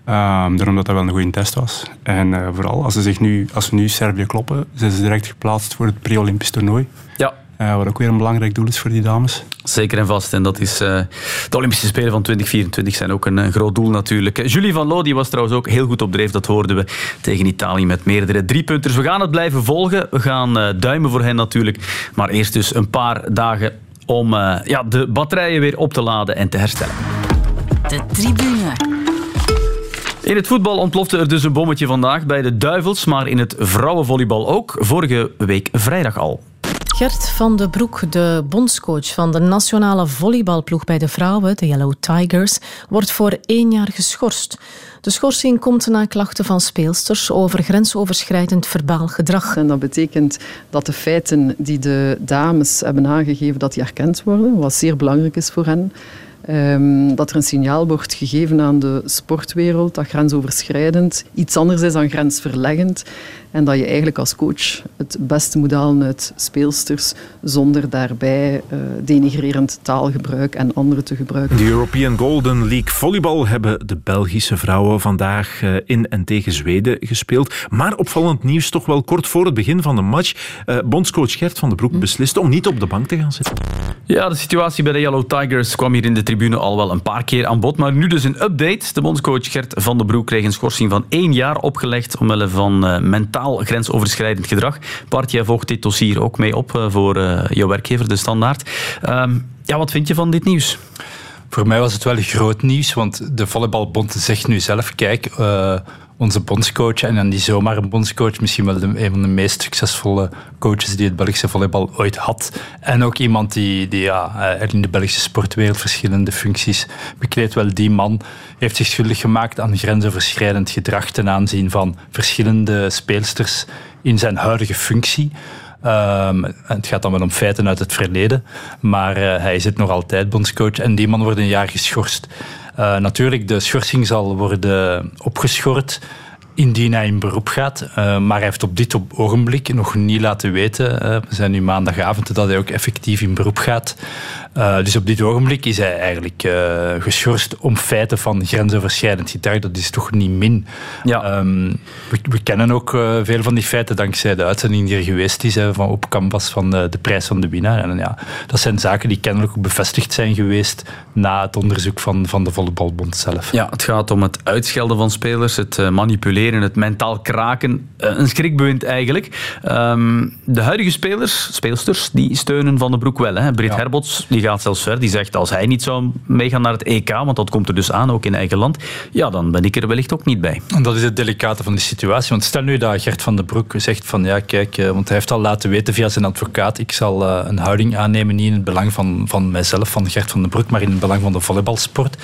Um, daarom dat dat wel een goede test was. En uh, vooral, als, ze zich nu, als we nu Servië kloppen, zijn ze direct geplaatst voor het pre-Olympisch toernooi. Ja. Uh, wat ook weer een belangrijk doel is voor die dames. Zeker en vast. En dat is uh, de Olympische Spelen van 2024 zijn ook een, een groot doel natuurlijk. Julie van Loo die was trouwens ook heel goed op dreef. Dat hoorden we tegen Italië met meerdere driepunters. We gaan het blijven volgen. We gaan uh, duimen voor hen natuurlijk. Maar eerst dus een paar dagen om ja, de batterijen weer op te laden en te herstellen. De tribune. In het voetbal ontplofte er dus een bommetje vandaag bij de Duivels, maar in het vrouwenvolleybal ook. Vorige week vrijdag al. Gert van de Broek, de bondscoach van de nationale volleybalploeg bij de vrouwen, de Yellow Tigers, wordt voor één jaar geschorst. De schorsing komt na klachten van speelsters over grensoverschrijdend verbaal gedrag. En dat betekent dat de feiten die de dames hebben aangegeven, dat die erkend worden, wat zeer belangrijk is voor hen. Um, dat er een signaal wordt gegeven aan de sportwereld dat grensoverschrijdend iets anders is dan grensverleggend. En dat je eigenlijk als coach het beste moet halen uit speelsters zonder daarbij uh, denigrerend taalgebruik en andere te gebruiken. De European Golden League volleybal hebben de Belgische vrouwen vandaag uh, in en tegen Zweden gespeeld. Maar opvallend nieuws toch wel kort voor het begin van de match. Uh, bondscoach Gert van den Broek besliste om niet op de bank te gaan zitten. Ja, de situatie bij de Yellow Tigers kwam hier in de tribune al wel een paar keer aan bod. Maar nu dus een update. De bondscoach Gert van den Broek kreeg een schorsing van één jaar opgelegd omwille van mentaal grensoverschrijdend gedrag. Bart, jij volgt dit dossier ook mee op eh, voor uh, jouw werkgever, De Standaard. Um, ja, wat vind je van dit nieuws? Voor mij was het wel groot nieuws, want de Volleybalbond zegt nu zelf, kijk, onze bondscoach en dan die zomaar een bondscoach, misschien wel een van de meest succesvolle coaches die het Belgische volleybal ooit had. En ook iemand die, die ja, in de Belgische sportwereld verschillende functies bekleedt. Wel, die man heeft zich schuldig gemaakt aan grensoverschrijdend gedrag ten aanzien van verschillende speelsters in zijn huidige functie. Um, het gaat dan wel om feiten uit het verleden, maar uh, hij zit nog altijd bondscoach en die man wordt een jaar geschorst. Uh, natuurlijk, de schorsing zal worden opgeschort indien hij in beroep gaat. Uh, maar hij heeft op dit ogenblik nog niet laten weten, uh, we zijn nu maandagavond, dat hij ook effectief in beroep gaat. Uh, dus op dit ogenblik is hij eigenlijk geschorst om feiten van grensoverschrijdend gedrag. Dat is toch niet min. Ja. Um, we, we, kennen ook veel van die feiten dankzij de uitzending die er geweest is hè, van op canvas van de, de, prijs van de winnaar. En ja, dat zijn zaken die kennelijk ook bevestigd zijn geweest na het onderzoek van, van de Volleybaldbond zelf. Ja, het gaat om het uitschelden van spelers, het manipuleren het mentaal kraken. Eh, een schrikbewind eigenlijk. Ehm, de huidige spelers, speelsters, die steunen Van den Broek wel. Hè. Britt Herbots die Die zegt als hij niet zou meegaan naar het EK, want dat komt er dus aan, ook in eigen land, ja, dan ben ik er wellicht ook niet bij. En dat is het delicate van die situatie. Want stel nu dat Gert van den Broek zegt van ja, kijk, eh, want hij heeft al laten weten via zijn advocaat, ik zal eh, een houding aannemen, niet in het belang van, van mijzelf, van Gert van den Broek, maar in het belang van de volleybalsport.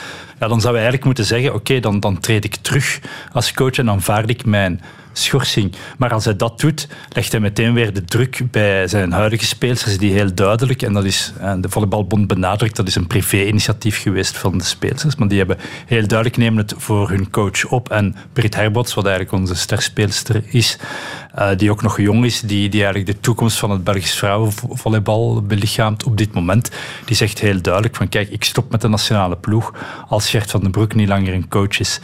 Dan zou hij eigenlijk moeten zeggen, oké, dan, dan treed ik terug als coach en aanvaard ik mijn schorsing. Maar als hij dat doet, legt hij meteen weer de druk bij zijn huidige spelers, die heel duidelijk, en dat is, de Volleybalbond benadrukt, dat is een privé-initiatief geweest van de spelers, maar die hebben heel duidelijk nemen het voor hun coach op. En Britt Herbots, wat eigenlijk onze sterspeelster is, uh, die ook nog jong is, die, die eigenlijk de toekomst van het Belgisch vrouwenvolleybal belichaamt op dit moment, die zegt heel duidelijk van kijk, ik stop met de nationale ploeg als Gert van den Broek niet langer een coach is.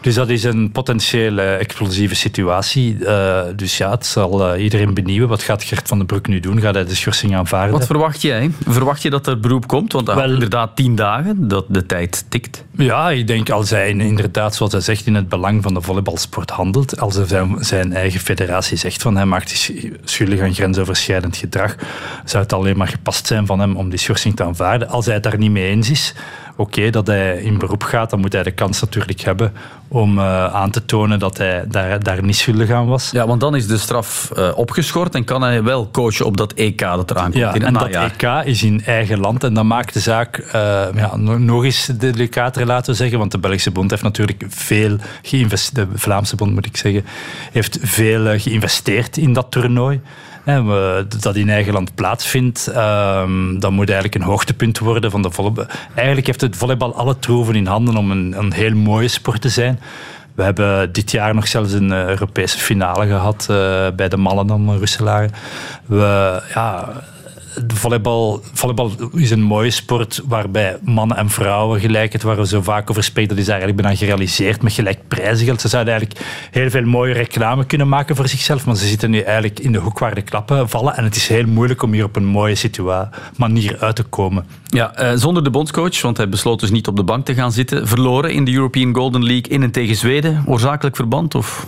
Dus dat is een potentiële explosieve situatie uh, dus ja, het zal uh, iedereen benieuwen. Wat gaat Gert van den Broek nu doen? Gaat hij de schorsing aanvaarden? Wat verwacht jij? Verwacht je dat er beroep komt? Want Wel, inderdaad tien dagen, dat de tijd tikt. Ja, ik denk als hij inderdaad, zoals hij zegt, in het belang van de volleybalsport handelt, als hij zijn, zijn eigen federatie zegt van hij maakt zich schuldig aan grensoverschrijdend gedrag, zou het alleen maar gepast zijn van hem om die schorsing te aanvaarden. Als hij het daar niet mee eens is, oké, dat hij in beroep gaat, dan moet hij de kans natuurlijk hebben om uh, aan te tonen dat hij daar, daar niet schuldig aan was. Ja, want dan is de straf uh, opgeschort en kan hij wel coachen op dat EK dat er aankomt. Ja, in en dat EK is in eigen land en dat maakt de zaak uh, ja, nog eens delicater, laten we zeggen, want de Belgische bond heeft natuurlijk veel geïnvesteerd, de Vlaamse bond moet ik zeggen, heeft veel geïnvesteerd in dat toernooi dat in eigen land plaatsvindt, um, dat moet eigenlijk een hoogtepunt worden van de volleybal. Eigenlijk heeft het volleybal alle troeven in handen om een, een heel mooie sport te zijn. We hebben dit jaar nog zelfs een eh, Europese finale gehad uh, bij de mannen dan Russelaar. We, ja, de volleybal, volleybal is een mooie sport waarbij mannen en vrouwen gelijkheid, waar we zo vaak over spreken, dat is eigenlijk bijna gerealiseerd met gelijk prijzengeld. Ze zouden eigenlijk heel veel mooie reclame kunnen maken voor zichzelf, maar ze zitten nu eigenlijk in de hoek waar de klappen vallen en het is heel moeilijk om hier op een mooie manier uit te komen. Ja, eh, zonder de bondscoach, want hij besloot dus niet op de bank te gaan zitten, verloren in de European Golden League in en tegen Zweden. Oorzakelijk verband? Of?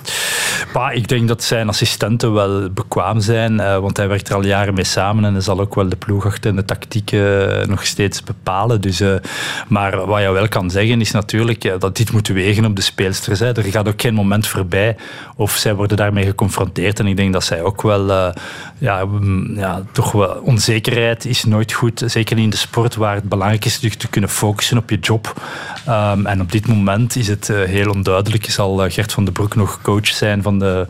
Bah, ik denk dat zijn assistenten wel bekwaam zijn, uh, want hij werkt er al jaren mee samen en hij zal ook wel de ploeg achter en de tactieken eh, nog steeds bepalen. Dus, uh, maar wat je wel kan zeggen is natuurlijk dat dit moet wegen op de speelsters. Er gaat ook geen moment voorbij of zij worden daarmee geconfronteerd. En ik denk dat zij ook wel, ja, mm, ja, toch wel, onzekerheid is nooit goed. Zeker in de sport waar het belangrijk is te kunnen focussen op je job. Um, en op dit moment is het heel onduidelijk. Zal Gert van den Broek nog coach zijn van de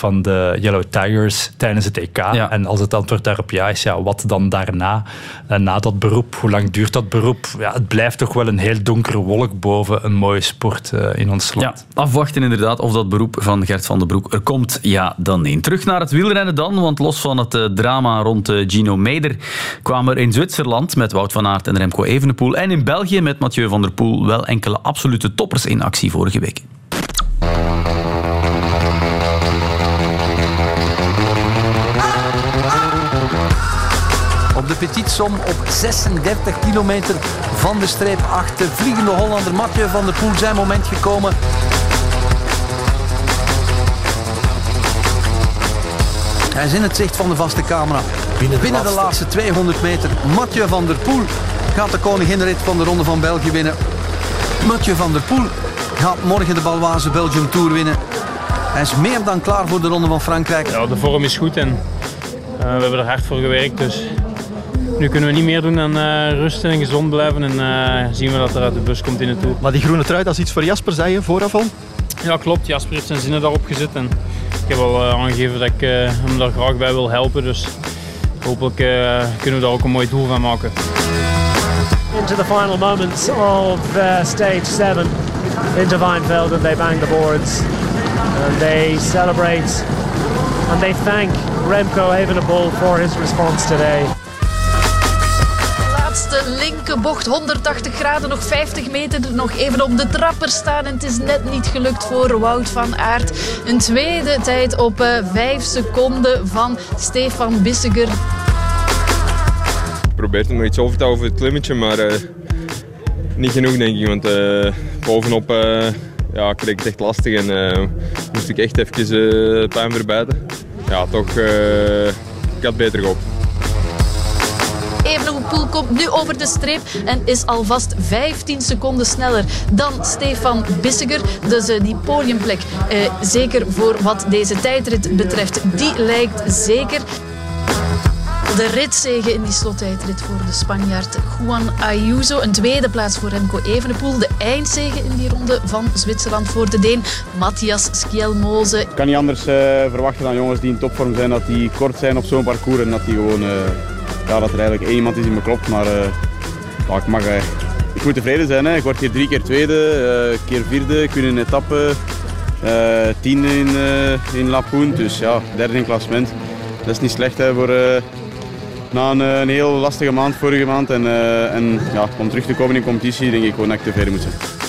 van de Yellow Tigers tijdens het EK. En als het antwoord daarop ja is, ja, wat dan daarna? En eh, na dat beroep, hoe lang duurt dat beroep? Ja, het blijft toch wel een heel donkere wolk boven een mooie sport uh, in ons land. Ja, afwachten inderdaad of dat beroep van Gert van den Broek er komt. Ja, dan nee. Terug naar het wielrennen dan, want los van het uh, drama rond Gino Meder kwamen er in Zwitserland met Wout van Aert en Remco Evenepoel en in België met Mathieu van der Poel wel enkele absolute toppers in actie vorige week. De Petit Som op 36 kilometer van de streep achter. Vliegende Hollander Mathieu van der Poel zijn moment gekomen. Hij is in het zicht van de vaste camera. Binnen de, Binnen de laatste 200 meter. Mathieu van der Poel gaat de koninginrit van de Ronde van België winnen. Mathieu van der Poel gaat morgen de Balwaze Belgium Tour winnen. Hij is meer dan klaar voor de Ronde van Frankrijk. Ja, de vorm is goed en uh, we hebben er hard voor gewerkt. Dus nu kunnen we niet meer doen dan uh, rusten en gezond blijven en uh, zien we dat er uit de bus komt in het toer. Maar die groene trui, dat is iets voor Jasper, zei je vooraf al? Ja, klopt. Jasper heeft zijn zinnen daarop gezet en ik heb al uh, aangegeven dat ik hem daar graag bij wil helpen. Dus hopelijk kunnen we daar ook een mooi doel van maken. Into the final moments of stage 7 into Weinfeld and they bang the boards and they celebrate and they thank Remco Evenepoel for his response today laatste linkerbocht, 180 graden, nog 50 meter, nog even op de trapper staan. En het is net niet gelukt voor Wout van Aert. Een tweede tijd op uh, eh, 5 seconden van Stefan Bissiger. Ik probeer nog iets over te over het klimmetje, maar uh, niet genoeg denk ik. Want uh, bovenop ja, kreeg ik het echt lastig en eh, moest ik echt even pijn verbijten. Ja, toch, ik had beter gehoopt. Evenepoel komt nu over de streep en is alvast 15 seconden sneller dan Stefan Bissiger. Dus uh, die podiumplek, uh, zeker voor wat deze tijdrit betreft, die lijkt zeker. De ritzege in die slottijdrit voor de Spanjaard Juan Ayuso. Een tweede plaats voor Remco Evenepoel. De eindzege in die ronde van Zwitserland voor de Deen Matthias Skjelmoze. Ik kan niet anders uh, verwachten dan jongens die in topvorm zijn, dat die kort zijn op zo'n parcours en dat die gewoon ja, dat er eigenlijk één iemand is die me klopt. Maar uh, ik, mag, uh, ik moet tevreden zijn. Hè. Ik word hier drie keer tweede, uh, keer vierde. Ik win een etappe. tiende in, in Lapoen. Dus ja, derde in klassement. Dat is niet slecht hè, voor, na een, een, heel lastige maand vorige maand. En, en ja, om terug te komen in competitie denk ik gewoon dat ik tevreden moet zijn.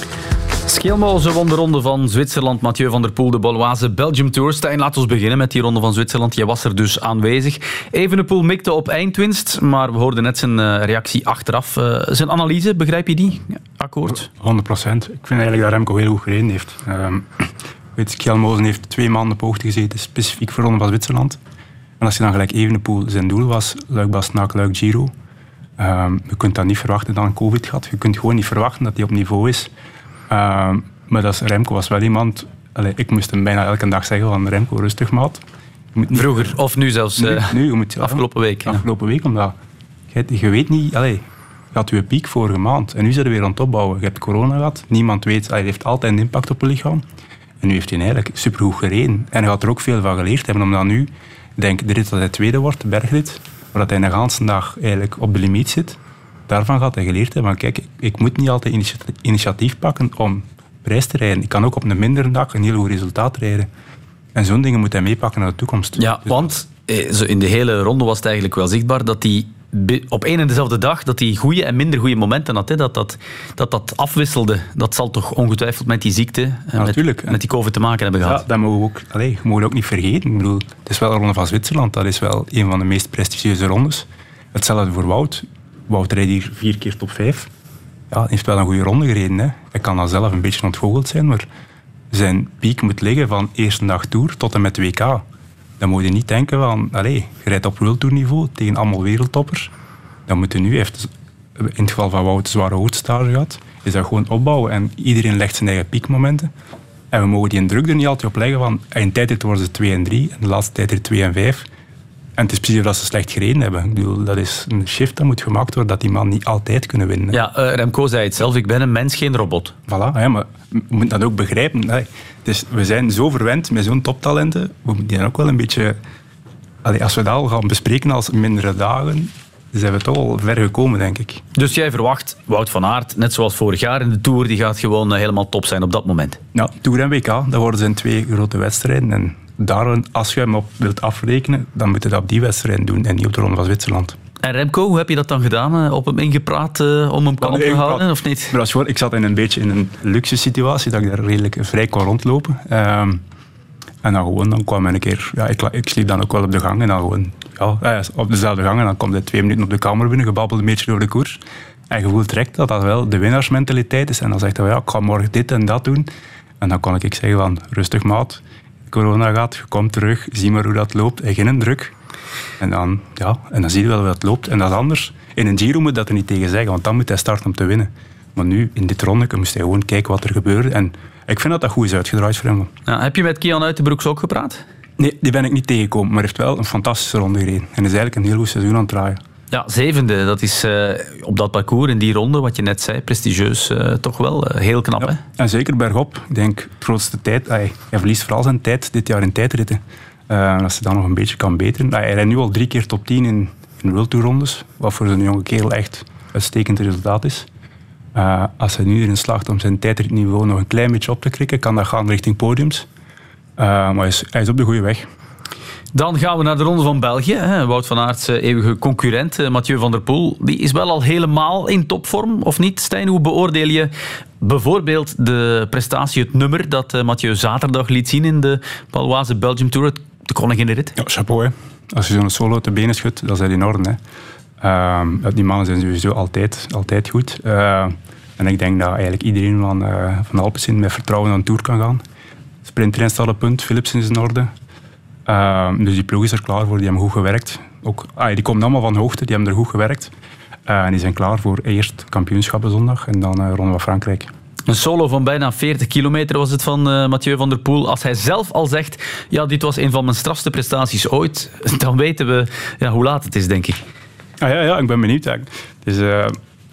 Scheelmoze won de ronde van Zwitserland. Mathieu van der Poel, de Baloise Belgium Tour. Stijn, laten we beginnen met die ronde van Zwitserland. Jij was er dus aanwezig. Evenepoel mikte op eindwinst, maar we hoorden net zijn uh, reactie achteraf. Uh, zijn analyse, begrijp je die? Akkoord? 100 procent. Ik vind eigenlijk dat Remco heel goed gereden heeft. Um, weet, heeft twee maanden op hoogte gezeten, specifiek voor de ronde van Zwitserland. En als je dan gelijk Evenepoel zijn doel was, luik Bastenaak, luik Giro. Um, je kunt dat niet verwachten dat een covid gaat. Je kunt gewoon niet verwachten dat hij op niveau is uh, maar dat is, Remco was wel iemand... Ik moest hem bijna elke dag zeggen van Remco, rustig maat. Vroeger, of nu zelfs? Nu, uh, nu je moet, afgelopen week. Afgelopen week, omdat je, je weet niet... Allez, je had je piek vorige maand en nu zijn we weer aan het opbouwen. Je hebt corona gehad, niemand weet... Hij heeft altijd een impact op je lichaam. En nu heeft hij eigenlijk supergoed gereden. En hij had er ook veel van geleerd hebben, omdat nu... Ik denk, de rit dat hij tweede wordt, bergrit, waar hij de hele dag eigenlijk op de limiet zit daarvan gaat hij geleerd hebben. Kijk, ik moet niet altijd initiatief pakken om prijs te rijden. Ik kan ook op een mindere dag een heel goed resultaat rijden. En zo'n dingen moet hij meepakken naar de toekomst. Ja, want eh, in de hele ronde was het eigenlijk wel zichtbaar dat hij op één en dezelfde dag dat hij goede en minder goede momenten had. Hè, dat, dat, dat dat afwisselde. Dat zal toch ongetwijfeld met die ziekte, ja, met, met, die COVID te maken hebben gehad. Ja, dat mogen we ook, allez, mogen ook niet vergeten. Ik bedoel, het is wel de ronde van Zwitserland. Dat is wel een van de meest prestigieuze rondes. Hetzelfde voor Wout. Wouter rijdt hier vier keer top vijf. Ja, heeft wel een goede ronde gereden. Hè. Hij kan dan zelf een beetje ontgoocheld zijn, maar zijn piek moet liggen van eerste dag Tour tot en met WK. Dan moet je niet denken van, allez, je rijdt op World niveau tegen allemaal wereldtoppers. Dan moet je nu, heeft in het geval van Wout zware hoofdstage gehad, is dat gewoon opbouwen en iedereen legt zijn eigen piekmomenten. En we mogen die druk er niet altijd op leggen van, in tijdrit worden ze 2 en 3 en de laatste tijdrit 2 en 5. En het is precies dat ze slecht gereden hebben. Ik bedoel, dat is een shift dat moet gemaakt worden, dat die man niet altijd kunnen winnen. Ja, uh, Remco zei het zelf, ik ben een mens, geen robot. Voilà, ja, maar we moeten dat ook begrijpen. Dus we zijn zo verwend met zo'n toptalenten, we moeten die ook wel een beetje... Allee, als we dat al gaan bespreken als mindere dagen, zijn we toch al ver gekomen, denk ik. Dus jij verwacht Wout van Aert, net zoals vorig jaar in de Tour, die gaat gewoon eh, helemaal top zijn op dat moment? Ja, Tour en WK, dat worden zijn twee grote wedstrijden. En daar, als je hem op wilt afrekenen, dan moet je dat op die wedstrijd doen en niet op de Ronde van Zwitserland. En Remco, hoe heb je dat dan gedaan? Eh, op hem ingepraat uh, om hem kalm te houden, of niet? Maar als ik zat in een beetje in een luxe situatie, dat ik daar redelijk vrij kon rondlopen. Um, en dan gewoon, dan kwam een keer... Ja, ik, ik, sliep dan ook wel op de gang en dan gewoon... Ja, eh, op dezelfde gang en dan komt hij twee minuten op de kamer binnen, gebabbeld een beetje door de koers. En je voelt direct dat dat wel de winnaarsmentaliteit is. En dan zegt hij, ja, ik ga morgen dit en dat doen. En dan kon ik zeggen van, rustig maat, corona gaat, je komt terug, zie maar hoe dat loopt. En geen druk. En dan, ja, en dan zie je wel hoe dat loopt. En dat is anders. In een Giro moet dat er niet tegen zeggen, want dan moet hij starten om te winnen. Maar nu, in dit ronde, moest hij gewoon kijken wat er gebeurde. En ik vind dat dat goed is uitgedraaid voor hem. Ja, heb je met Kian Uitenbroeks ook gepraat? Nee, die ben ik niet tegengekomen, maar heeft wel een fantastische ronde gereden. En is eigenlijk een heel goed seizoen aan het draaien. Ja, zevende. Dat is uh, op dat parcours in die ronde, wat je net zei, prestigieus, uh, toch wel uh, heel knap. Ja, hè? En zeker bergop. Ik denk, de grootste tijd, hij, hij verliest vooral zijn tijd dit jaar in tijdritten. als hij dan nog een beetje kan beteren. Hij rijdt nu al drie keer top 10 in, in World Tour rondes, wat voor zo'n jonge kerel echt uitstekend resultaat is. als hij nu erin slaagt om zijn tijdritniveau nog een klein beetje op te krikken, kan dat gaan richting podiums. maar hij is, hij is op de goede weg. Dan gaan we naar de Ronde van België. Wout van Aerts eh, eeuwige concurrent, eh, Mathieu van der Poel. Die is wel al helemaal in topvorm, of niet? Stijn, hoe beoordeel je bijvoorbeeld de prestatie, het nummer dat eh, Mathieu zaterdag liet zien in de Paloise Belgium Tour, de koningin in de rit? Ja, chapeau. Hè. Als je zo'n solo te benen schudt, dat is in orde. Hè. Uh, die mannen zijn sowieso altijd, altijd goed. En ik denk dat eigenlijk iedereen van, uh, van Alpecin met vertrouwen aan de Tour kan gaan. Op punt, Philipsen is in orde. Uh, dus die ploeg is er klaar voor, die hebben goed gewerkt. Ook, ah, die komen allemaal van hoogte, die hebben er goed gewerkt. Uh, en die zijn klaar voor eerst kampioenschappen zondag en dan uh, Ronde van Frankrijk. Een solo van bijna 40 kilometer was het van uh, Mathieu van der Poel. Als hij zelf al zegt, ja, dit was een van mijn strafste prestaties ooit, dan weten we ja, hoe laat het is, denk ik. Ah, ja, ja, ik ben benieuwd. Dus, uh,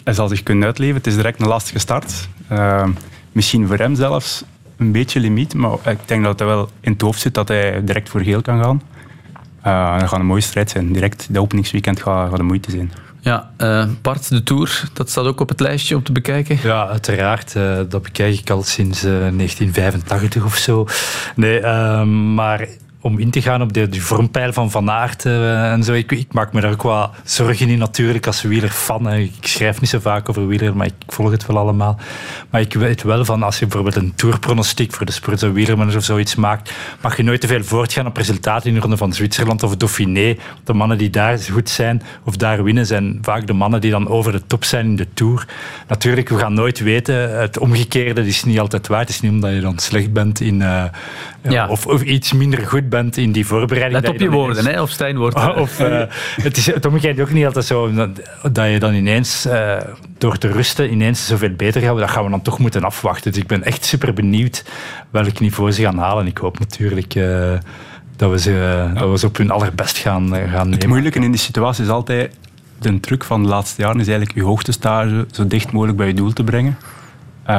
hij zal zich kunnen uitleven. Het is direct een lastige start. Uh, misschien voor hem zelfs een beetje limiet, maar ik denk dat hij wel in het hoofd zit dat hij direct voor geel kan gaan. Uh, dat gaat een mooie strijd zijn. Direct de openingsweekend gaat, gaat de moeite zijn. Ja, uh, Bart, de Tour, dat staat ook op het lijstje om te bekijken. Ja, uiteraard. Uh, dat bekijk ik al sinds uh, 1985 of zo. Nee, maar om in te gaan op de, die vormpeil van Van Aert uh, en zo. Ik, ik, maak me daar ook wel zorgen in natuurlijk als wielerfan. Ik schrijf niet zo vaak over wieler, maar ik volg het wel allemaal. Maar ik weet wel van als je bijvoorbeeld een tourpronostiek voor de Spurs of Wielermanager of zoiets maakt, mag je nooit te veel voortgaan op resultaten in de Ronde van Zwitserland of Dauphiné. De mannen die daar goed zijn of daar winnen, zijn vaak de mannen die dan over de top zijn in de Tour. Natuurlijk, we gaan nooit weten. Het omgekeerde is niet altijd waar. Het is niet omdat je dan slecht bent in... Uh, ja. of, of iets minder goed bent in die voorbereiding. Let op je woorden, hè, of Stijn wordt. Of, uh, het is het omgekeerde ook niet altijd zo dat, dat je dan ineens uh, door te rusten ineens zoveel beter gaat. Dat gaan we dan toch moeten afwachten. Dus ik ben echt super benieuwd welk niveau ze gaan halen. Ik hoop natuurlijk dat, we ze, dat we ze op hun allerbest gaan, gaan nemen. Het moeilijke in die situatie is altijd de truc van de laatste jaren is eigenlijk je hoogtestage zo dicht mogelijk bij je doel te brengen. Uh,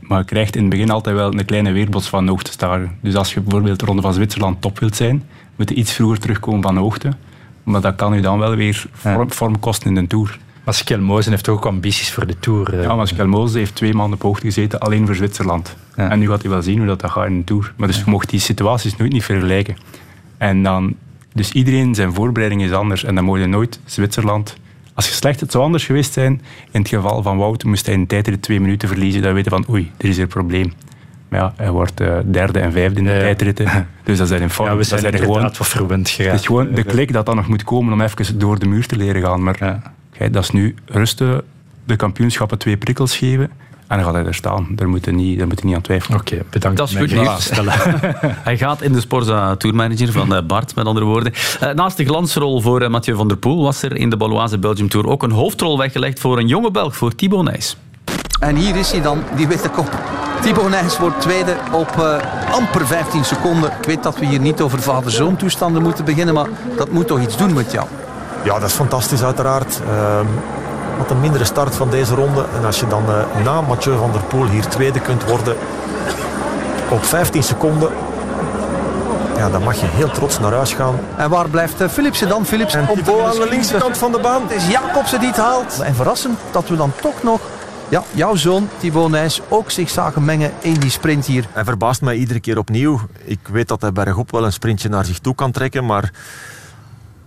maar je krijgt in het begin altijd wel een kleine weerbots van hoogtestage. Dus als je bijvoorbeeld de Ronde van Zwitserland top wilt zijn, moet je iets vroeger terugkomen van hoogte. Maar dat kan je dan wel weer vorm, vorm kosten in de Tour. Maar Skelmozen heeft ook ambities voor de Tour. Uh. Ja, maar Skelmozen heeft twee maanden op hoogte gezeten, alleen voor Zwitserland. Ja. En nu gaat hij wel zien hoe dat, dat gaat in de Tour. Maar dus ja. je mocht die situaties nooit niet vergelijken. En dan, dus iedereen zijn voorbereiding is anders. En dan moet je nooit Zwitserland als je slecht, het zou anders geweest zijn. In het geval van Wout moest hij in tijdrit twee minuten verliezen. Dan weten van oei, er is er een probleem. Maar ja, hij wordt uh, derde en vijfde in de ja, tijdritten. Dus dat zijn in vorm. Ja, we zijn, dat zijn gewoon wat verwend geraakt. Het is gewoon de klik dat dan nog moet komen om even door de muur te leren gaan. Maar ja. dat is nu rusten, de kampioenschappen twee prikkels geven. En dan gaat hij er staan. Daar moet je niet, daar moet je niet aan twijfelen. Oké, okay, bedankt. Dat is goed nieuws. hij gaat in de Sporza Tourmanager van uh, Bart, met andere woorden. Uh, naast de glansrol voor uh, Mathieu van der Poel was er in de Baloise Belgium Tour ook een hoofdrol weggelegd voor een jonge Belg, voor Thibaut Nijs. En hier is hij dan, die witte kop. Thibaut Nijs wordt tweede op uh, amper 15 seconden. Ik weet dat we hier niet over vader-zoon toestanden moeten beginnen, maar dat moet toch iets doen met jou? Ja, dat is fantastisch uiteraard. Uh, wat een mindere start van deze ronde. En als je dan uh, na Mathieu van der Poel hier tweede kunt worden op 15 seconden. Ja, dan mag je heel trots naar huis gaan. En waar blijft uh, Philipsen dan? Philipsen en op aan de linkse kant van de baan. Het is Jacobsen die het haalt. En verrassend dat we dan toch nog ja, jouw zoon Thibaut Nijs ook zich zagen mengen in die sprint hier. Hij verbaast mij iedere keer opnieuw. Ik weet dat hij bergop wel een sprintje naar zich toe kan trekken, maar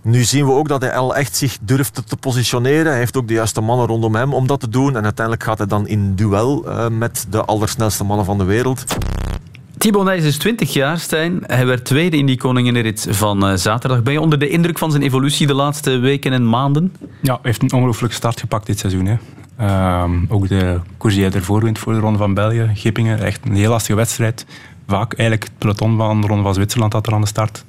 nu zien we ook dat hij al echt zich durft te positioneren. Hij heeft ook de juiste mannen rondom hem om dat te doen. En uiteindelijk gaat hij dan in duel uh, met de allersnelste mannen van de wereld. Thibaut Nijs is 20 jaar, Stijn. Hij werd tweede in die koninginrit van uh, zaterdag. Ben je onder de indruk van zijn evolutie de laatste weken en maanden? Ja, hij heeft een ongelooflijke start gepakt dit seizoen. Hè. Uh, ook de koers die hij ervoor wint voor de Ronde van België, Gippingen. Echt een heel lastige wedstrijd. Vaak eigenlijk het peloton van de Ronde van Zwitserland had er aan de start.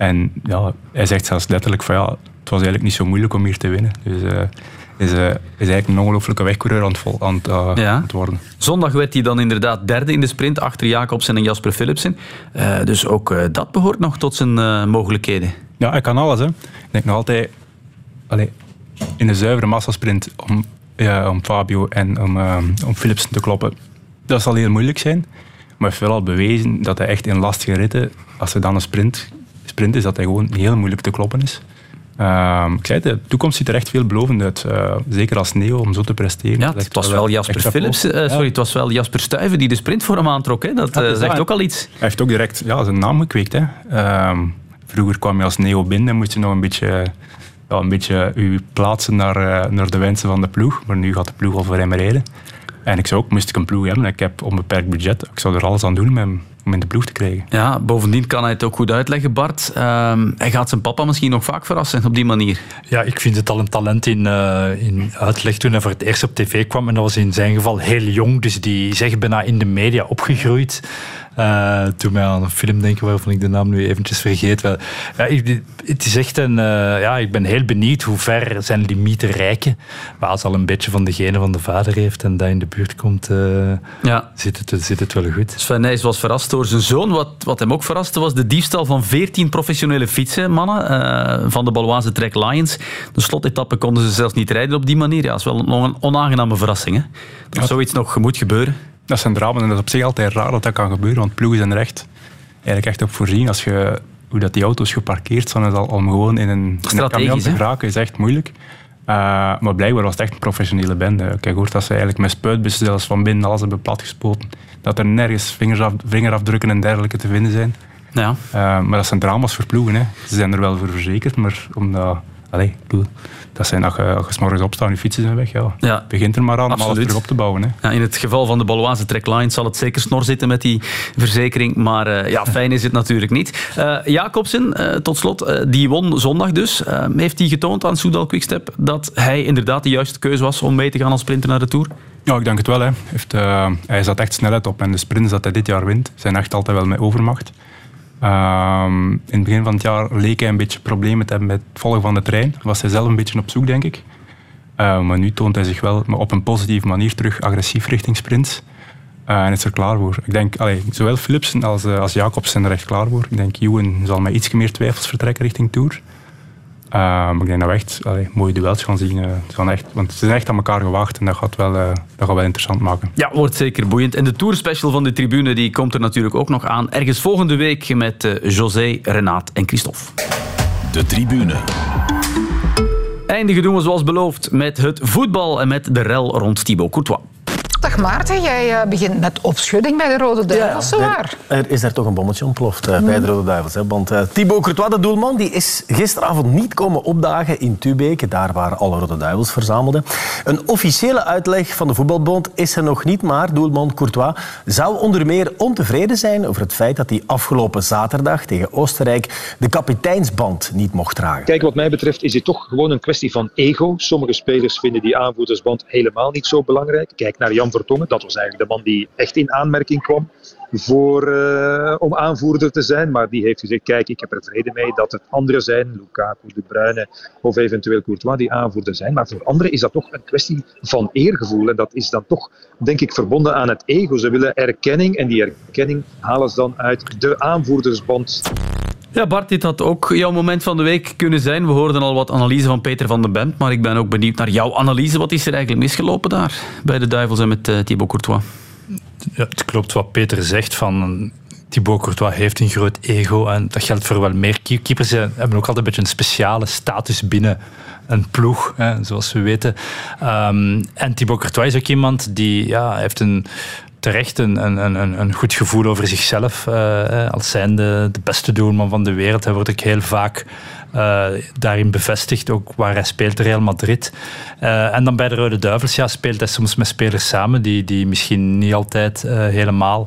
En ja, hij zegt zelfs letterlijk van ja, het was eigenlijk niet zo moeilijk om hier te winnen. Dus uh, is, uh, is eigenlijk een ongelooflijke wegcoureur aan het, aan, het, uh, ja. aan het, worden. Zondag werd hij dan inderdaad derde in de sprint achter Jacobsen en Jasper Philipsen. dus ook dat behoort nog tot zijn mogelijkheden. Ja, hij kan alles. Hè. Ik denk nog altijd, allee, in de zuivere massasprint om, ja, om Fabio en om, om Philipsen te kloppen, dat zal heel moeilijk zijn. Maar hij heeft wel al bewezen dat hij echt in lastige ritten, als hij dan een sprint sprint is dat hij gewoon heel moeilijk te kloppen is. Uh, ik zei, de toekomst ziet er echt veelbelovend uit. Uh, zeker als Neo om zo te presteren. Ja, het was wel Jasper Philips, uh, sorry, het was wel Jasper Stuyven die de sprint voor hem aantrok. Hè. Dat ja, zegt ook al iets. Hij heeft ook direct ja, zijn naam gekweekt. Hè. Uh, vroeger kwam je als Neo binnen en moest je nog een beetje, ja, een beetje je plaatsen naar, naar de wensen van de ploeg. Maar nu gaat de ploeg al voor hem rijden. En ik zou ook, moest ik een ploeg hebben, ik heb onbeperkt budget, ik zou er alles aan doen om om in de ploeg te krijgen. Ja, bovendien kan hij het ook goed uitleggen, Bart. Ehm, hij gaat zijn papa misschien nog vaak verrassen op die manier. Ja, ik vind het al een talent in, uh, in uitleg toen hij voor het eerst op tv kwam. En dat was in zijn geval heel jong, dus die is echt bijna in de media opgegroeid. Uh, toen mij aan een film denken waarvan ik de naam nu eventjes vergeet. Wel, ja, ik, het is echt een... Uh, ja, ik ben heel benieuwd hoe ver zijn limieten reiken. Maar als al een beetje van degene van de vader heeft en dat in de buurt komt, uh, ja. zit, het, zit het wel goed. Sven Nijs was verrast door zijn zoon. Wat, wat hem ook verraste was de diefstal van 14 professionele fietsen, mannen, van de Baloise Trek Lions. De slotetappe konden ze zelfs niet rijden op die manier. Ja, dat is wel nog een onaangename verrassing. Hè? Dat ja. zoiets nog moet gebeuren. Dat zijn drama en dat is op zich altijd raar dat dat kan gebeuren, want ploegen zijn er echt, eigenlijk echt op voorzien. Als je, hoe dat die auto's geparkeerd staan, is al, om gewoon in een, in een camion te geraken, is echt moeilijk. Uh, maar blijkbaar was het echt een professionele bende. Ik heb gehoord dat ze eigenlijk met spuitbussen zelfs van binnen alles hebben platgespoten. Dat er nergens vingeraf, vingerafdrukken en dergelijke te vinden zijn. Ja. Uh, maar dat zijn drama's voor ploegen. Hè. Ze zijn er wel voor verzekerd, maar omdat... Allez, dat zijn als je, als je morgens opstaat je fietsen zijn weg. Ja. ja. Begint er maar aan om alles terug op te bouwen. Hè. Ja, in het geval van de Baloise Trackline zal het zeker snor zitten met die verzekering. Maar uh, ja, fijn is het natuurlijk niet. Uh, Jacobsen, uh, tot slot, die won zondag dus. heeft hij getoond aan Soudal Quickstep dat hij inderdaad de juiste keuze was om mee te gaan als sprinter naar de Tour? Ja, ik denk het wel. Hè. Heeft, hij zat echt snelheid op. En de sprints dat hij dit jaar wint, zijn echt altijd wel met overmacht. Um, in het begin van het jaar leek hij een beetje problemen te hebben met het volgen van de trein. Was hij zelf een beetje op zoek, denk ik. Uh, maar nu toont hij zich wel op een positieve manier terug agressief richting sprints. Uh, en is er klaar voor. Ik denk, allee, zowel Philipsen als, uh, als Jacobs zijn er echt klaar voor. Ik denk, Ewan zal met iets meer twijfels vertrekken richting Tour. Uh, maar ik denk dat we echt allee, mooie duels gaan zien. Uh, echt, want ze zijn echt aan elkaar gewacht en dat gaat, wel, uh, dat gaat wel interessant maken. Ja, wordt zeker boeiend. En de tourspecial van de tribune die komt er natuurlijk ook nog aan. Ergens volgende week met José, Renaat en Christophe. De tribune. Eindigen doen we zoals beloofd met het voetbal en met de rel rond Thibaut Courtois. Dag Maarten, jij begint met opschudding bij de Rode Duivels, ja, waar? Er is daar toch een bommetje ontploft uh, bij de Rode Duivels. Hè? Want uh, Thibaut Courtois, de doelman, die is gisteravond niet komen opdagen in Tubeke, daar waar alle Rode Duivels verzamelden. Een officiële uitleg van de voetbalbond is er nog niet, maar doelman Courtois zou onder meer ontevreden zijn over het feit dat hij afgelopen zaterdag tegen Oostenrijk de kapiteinsband niet mocht dragen. Kijk, wat mij betreft is dit toch gewoon een kwestie van ego. Sommige spelers vinden die aanvoerdersband helemaal niet zo belangrijk. Kijk naar Jan Vertongen. Dat was eigenlijk de man die echt in aanmerking kwam voor, uh, om aanvoerder te zijn. Maar die heeft gezegd, kijk, ik heb er vrede mee dat het anderen zijn, Lukaku, De Bruyne of eventueel Courtois, die aanvoerder zijn. Maar voor anderen is dat toch een kwestie van eergevoel. En dat is dan toch, denk ik, verbonden aan het ego. Ze willen erkenning en die erkenning halen ze dan uit de aanvoerdersband. Ja, Bart, dit had ook jouw moment van de week kunnen zijn. We hoorden al wat analyse van Peter van den Bent, maar ik ben ook benieuwd naar jouw analyse. Wat is er eigenlijk misgelopen daar bij de Duivels en met uh, Thibaut Courtois? Ja, het klopt wat Peter zegt van Thibaut Courtois heeft een groot ego en dat geldt voor wel meer keepers. hebben ook altijd een beetje een speciale status binnen een ploeg, hè, zoals we weten. Um, en Thibaut Courtois is ook iemand die ja, heeft een terecht een, een, een, een goed gevoel over zichzelf. Uh, als zijnde de beste doelman van de wereld. Hij wordt ook heel vaak uh, daarin bevestigd, ook waar hij speelt, Real Madrid. Uh, en dan bij de Rode Duivels ja, speelt hij soms met spelers samen die, die misschien niet altijd helemaal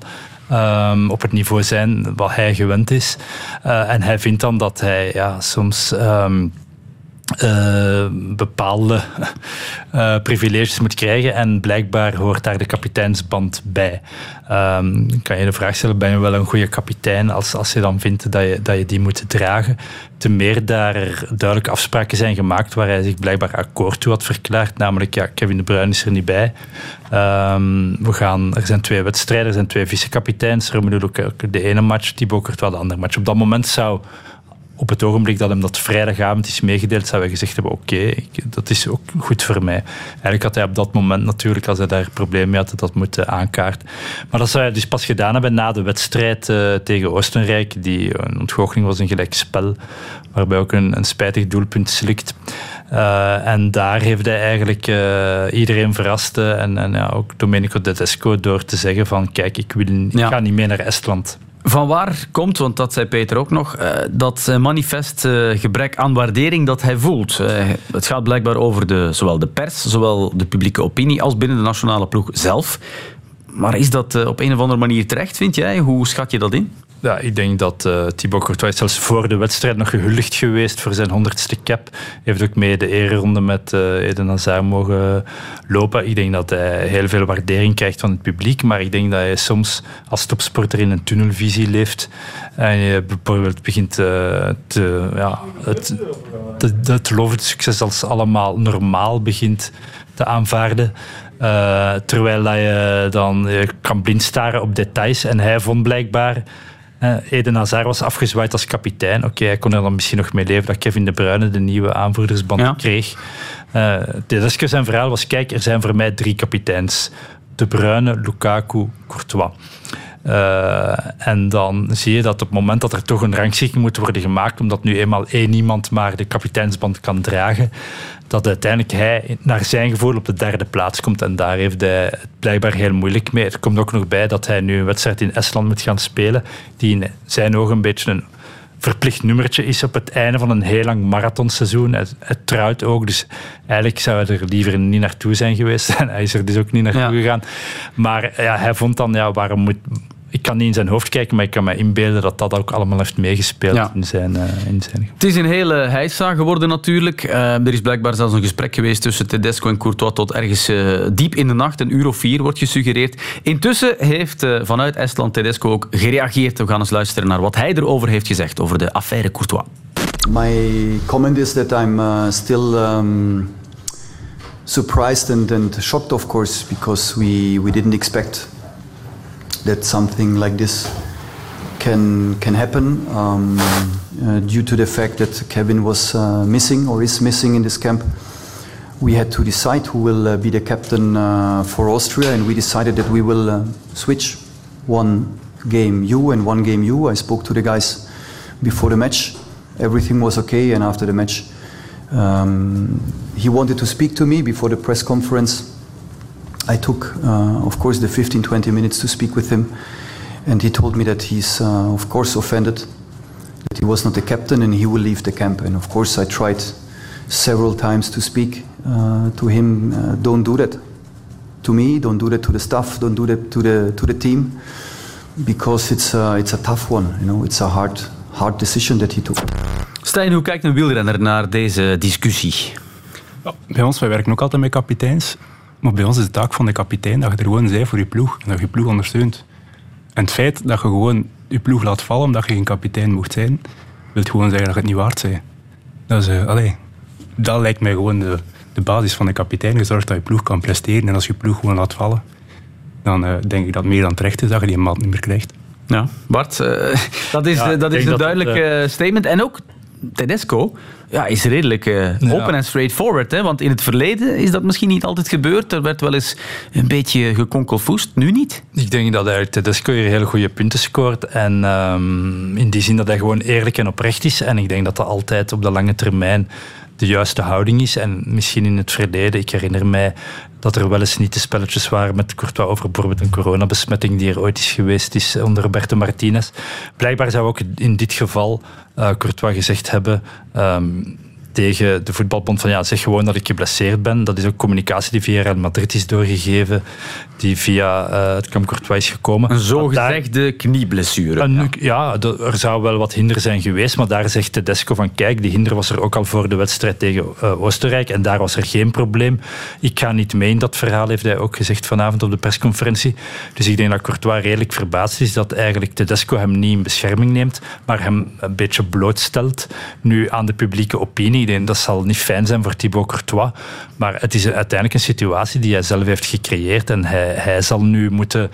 um, op het niveau zijn wat hij gewend is. en hij vindt dan dat hij ja, soms... Um, uh, bepaalde uh, privileges moet krijgen. En blijkbaar hoort daar de kapiteinsband bij. Um, kan je de vraag stellen, ben je wel een goede kapitein als, als je dan vindt dat je, dat je die moet dragen? Te meer daar duidelijke afspraken zijn gemaakt waar hij zich blijkbaar akkoord toe had verklaard. Namelijk, ja, Kevin De Bruyne is er niet bij. Um, we gaan, er zijn twee wedstrijden, er zijn twee vice-kapiteins. Moet ook de ene match, Thibaut Courtois de andere match. Op dat moment zou op het ogenblik dat hem dat vrijdagavond is meegedeeld, zou hij gezegd hebben: Oké, dat is ook goed voor mij. Eigenlijk had hij op dat moment natuurlijk, als hij daar problemen mee had, dat moeten aankaarten. Maar dat zou hij dus pas gedaan hebben na de wedstrijd uh, tegen Oostenrijk, die een ontgoocheling was, een gelijk spel, waarbij ook een, een spijtig doelpunt slikt. Uh, en daar heeft hij eigenlijk uh, iedereen verrast en, en ja, ook Domenico Tedesco door te zeggen van kijk, ik, wil, ik ga niet mee naar Estland. Van waar komt, want dat zei Peter ook nog, uh, dat manifest uh, gebrek aan waardering dat hij voelt? Het gaat blijkbaar over de, zowel de pers, zowel de publieke opinie als binnen de nationale ploeg zelf. Maar is dat eh, op een of andere manier terecht, vind jij? Hoe schat je dat in? Ja, ik denk dat uh, Thibaut Courtois is zelfs voor de wedstrijd nog gehuldigd geweest voor zijn honderdste cap. Hij heeft ook mee de ereronde met uh, Eden Hazard mogen lopen. Ik denk dat hij heel veel waardering krijgt van het publiek, maar ik denk dat hij soms als topsporter in een tunnelvisie leeft en je bijvoorbeeld begint uh, te, ja, het, het, het succes als allemaal normaal begint te aanvaarden. Terwijl je dan kan blindstaren op details. En hij vond blijkbaar Eden Hazard was afgezwaaid als kapitein. Oké, okay, hij kon er dan misschien nog mee leven dat Kevin De Bruyne de nieuwe aanvoerdersband ja. kreeg. Uh, Tedesco zijn verhaal was, kijk, er zijn voor mij drie kapiteins. De Bruyne, Lukaku, Courtois. Uh, en dan zie je dat op het moment dat er toch een rangschikking moet worden gemaakt, omdat nu eenmaal één iemand maar de kapiteinsband kan dragen, dat uiteindelijk hij naar zijn gevoel op de derde plaats komt. En daar heeft hij het blijkbaar heel moeilijk mee. Er komt ook nog bij dat hij nu een wedstrijd in Estland moet gaan spelen, die in zijn ogen een beetje een verplicht nummertje is op het einde van een heel lang marathonseizoen. Het, het trouwt ook, dus eigenlijk zou hij er liever niet naartoe zijn geweest. En hij is er dus ook niet naartoe ja. gegaan. Maar ja, hij vond dan, ja, waarom moet, ik kan niet in zijn hoofd kijken, maar ik kan me inbeelden dat dat ook allemaal heeft meegespeeld ja. in, zijn, uh, in zijn... Het is een hele heisa geworden natuurlijk. Uh, er is blijkbaar zelfs een gesprek geweest tussen Tedesco en Courtois tot ergens uh, diep in de nacht, een uur of vier wordt gesuggereerd. Intussen heeft vanuit Estland Tedesco ook gereageerd. We gaan eens luisteren naar wat hij erover heeft gezegd, over de affaire Courtois. My comment is that I'm still... Um, surprised and, and shocked, of course, because we, we didn't expect that something like this can can happen um, uh, due to the fact that Kevin was uh, missing or is missing in this camp. We had to decide who will uh, be the captain uh, for Austria, and we decided that we will uh, switch one game you and one game you. I spoke to the guys before the match. Everything was okay, and after the match, um, he wanted to speak to me before the press conference. I took, uh, of course, the 15 20 minutes to speak with him, and he told me that he's, uh, of course, offended that he was not the captain and he will leave the camp. And of course, I tried several times to speak uh, to him don't do that to me, don't do that to the staff, don't do that to the, to the team, because it's a, it's a tough one, you know, it's a hard, hard decision that he took. Stijn, hoe kijkt een wielrenner naar deze discussie? Bij ons, wij werken ook altijd met kapiteins. Maar bij ons is de taak van de kapitein dat je er gewoon bent voor je ploeg. En dat je je ploeg ondersteunt. En het feit dat je gewoon je ploeg laat vallen omdat je geen kapitein mocht zijn, wil gewoon zeggen dat je het niet waard bent. Dat, is, uh, allee, dat lijkt mij gewoon de, de basis van de kapitein. Je zorgt dat je ploeg kan presteren. En als je ploeg gewoon laat vallen, dan uh, denk ik dat meer dan terecht is dat je die maat niet meer krijgt. Ja, Bart, uh, dat is, ja, dat is een duidelijk statement. En ook Tedesco ja, is redelijk uh, open en straightforward. Hè? Want in het verleden is dat misschien niet altijd gebeurd. Er werd wel eens een beetje gekonkelvoest. Nu niet. Ik denk dat hij Tedesco hier hele goede punten scoort. En um, in die zin dat hij gewoon eerlijk en oprecht is. En ik denk dat dat altijd op de lange termijn de juiste houding is. En misschien in het verleden, ik herinner mij dat er wel eens niet de spelletjes waren met Courtois over bijvoorbeeld een coronabesmetting die er ooit is geweest is onder Roberto Martinez. Blijkbaar zou ook in dit geval uh, Courtois gezegd hebben um, tegen de voetbalbond van ja, zeg gewoon dat ik geblesseerd ben. Dat is ook communicatie die via Real Madrid is doorgegeven, die via uh, het Camp Courtois is gekomen. Een zogezegde knieblessure. Een, ja, ja er zou wel wat hinder zijn geweest, maar daar zegt Tedesco van kijk, die hinder was er ook al voor de wedstrijd tegen uh, Oostenrijk en daar was er geen probleem. Ik ga niet mee in dat verhaal, heeft hij ook gezegd vanavond op de persconferentie. Dus ik denk dat Courtois redelijk verbaasd is dat eigenlijk Tedesco hem niet in bescherming neemt, maar hem een beetje blootstelt nu aan de publieke opinie dat zal niet fijn zijn voor Thibaut Courtois. Maar het is uiteindelijk een situatie die hij zelf heeft gecreëerd. En hij, hij zal nu moeten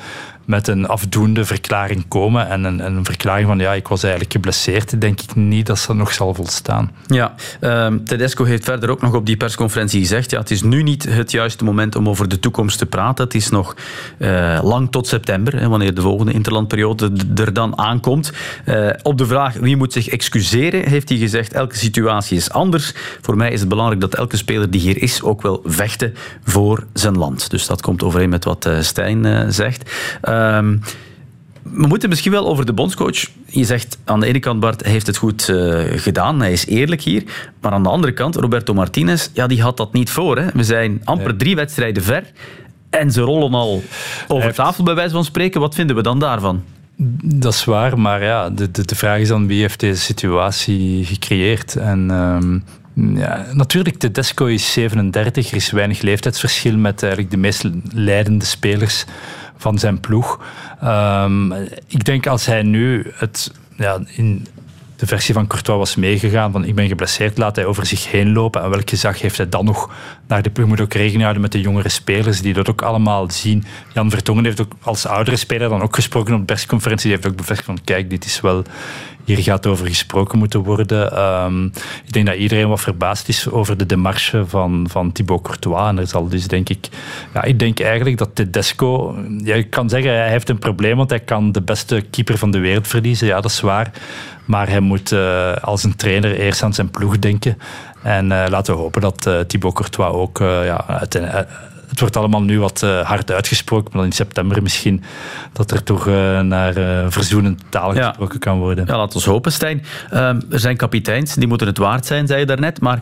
met een afdoende verklaring komen. En een, een, verklaring van ja, ik was eigenlijk geblesseerd, denk ik niet dat ze nog zal volstaan. Ja, um, Tedesco heeft verder ook nog op die persconferentie gezegd: ja, het is nu niet het juiste moment om over de toekomst te praten. Het is nog uh, lang tot september, hè, wanneer de volgende interlandperiode er dan aankomt. Uh, op de vraag wie moet zich excuseren, heeft hij gezegd: elke situatie is anders. Voor mij is het belangrijk dat elke speler die hier is ook wil vechten voor zijn land. Dus dat komt overeen met wat uh, Stijn zegt. Um, we moeten misschien wel over de bondscoach. Je zegt aan de ene kant, Bart, hij heeft het goed uh, gedaan. Hij is eerlijk hier. Maar aan de andere kant, Roberto Martinez, ja, die had dat niet voor. Hè. We zijn amper drie wedstrijden ver. En ze rollen al over tafel, bij wijze van spreken. Wat vinden we dan daarvan? Dat is waar, maar ja, de, de, de vraag is dan wie heeft deze situatie gecreëerd. En ehm, ja, natuurlijk, Tedesco is 37, er is weinig leeftijdsverschil met eigenlijk de meest leidende spelers van zijn ploeg. Ehm, ik denk als hij nu het ja, in de versie van Courtois was meegegaan van ik ben geblesseerd, laat hij over zich heen lopen. En welk gezag heeft hij dan nog naar de ploeg? Moet ook rekening houden met de jongere spelers die dat ook allemaal zien. Jan Vertongen heeft ook als oudere speler dan ook gesproken op de persconferentie. Die heeft ook bevestigd van kijk, dit is wel hier gaat over gesproken moeten worden. Ehm, ik denk dat iedereen wat verbaasd is over de demarche van, van Thibaut Courtois. En er zal dus denk ik... Ja, ik denk eigenlijk dat Tedesco... Ja, je kan zeggen, hij heeft een probleem, want hij kan de beste keeper van de wereld verliezen. Ja, dat is waar. Maar hij moet uh, als een trainer eerst aan zijn ploeg denken. En uh, laten we hopen dat uh, Thibaut Courtois ook ja, het wordt allemaal nu wat uh, hard uitgesproken, maar dan in september misschien dat er toch uh, naar uh, verzoenend taal gesproken kan worden. Ja, laten we hopen, Stijn. Ehm, er zijn kapiteins, die moeten het waard zijn, zei je daarnet. Maar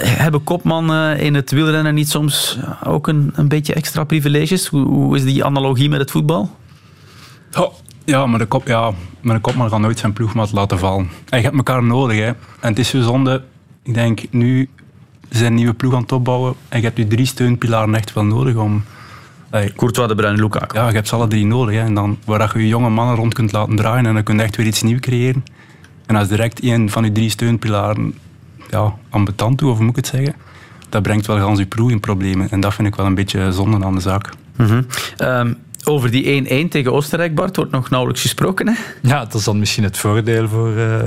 hebben kopman in het wielrennen niet soms ook een, een beetje extra privileges? Hoe, hoe, is die analogie met het voetbal? Oh. Ja, maar de, kop, ja, maar de kopman gaat nooit zijn ploegmaat laten vallen. En je hebt elkaar nodig. Hè. En het is zo zonde. Ik denk, nu zijn nieuwe ploeg aan het opbouwen. En je hebt je drie steunpilaren echt wel nodig om... Hey, Courtois, De Bruyne, Lukaku. Ja, je hebt ze alle drie nodig. Hè. En dan, waar je je jonge mannen rond kunt laten draaien en dan kun je echt weer iets nieuws creëren. En als direct een van die drie steunpilaren ja, ambetant toe, of moet ik het zeggen, dat brengt wel gans je ploeg in problemen. En dat vind ik wel een beetje zonde aan de zaak. Mm -hmm. Over die 1-1 tegen Oostenrijk, Bart, wordt nog nauwelijks gesproken. Hè? Ja, dat is dan misschien het voordeel voor. Uh,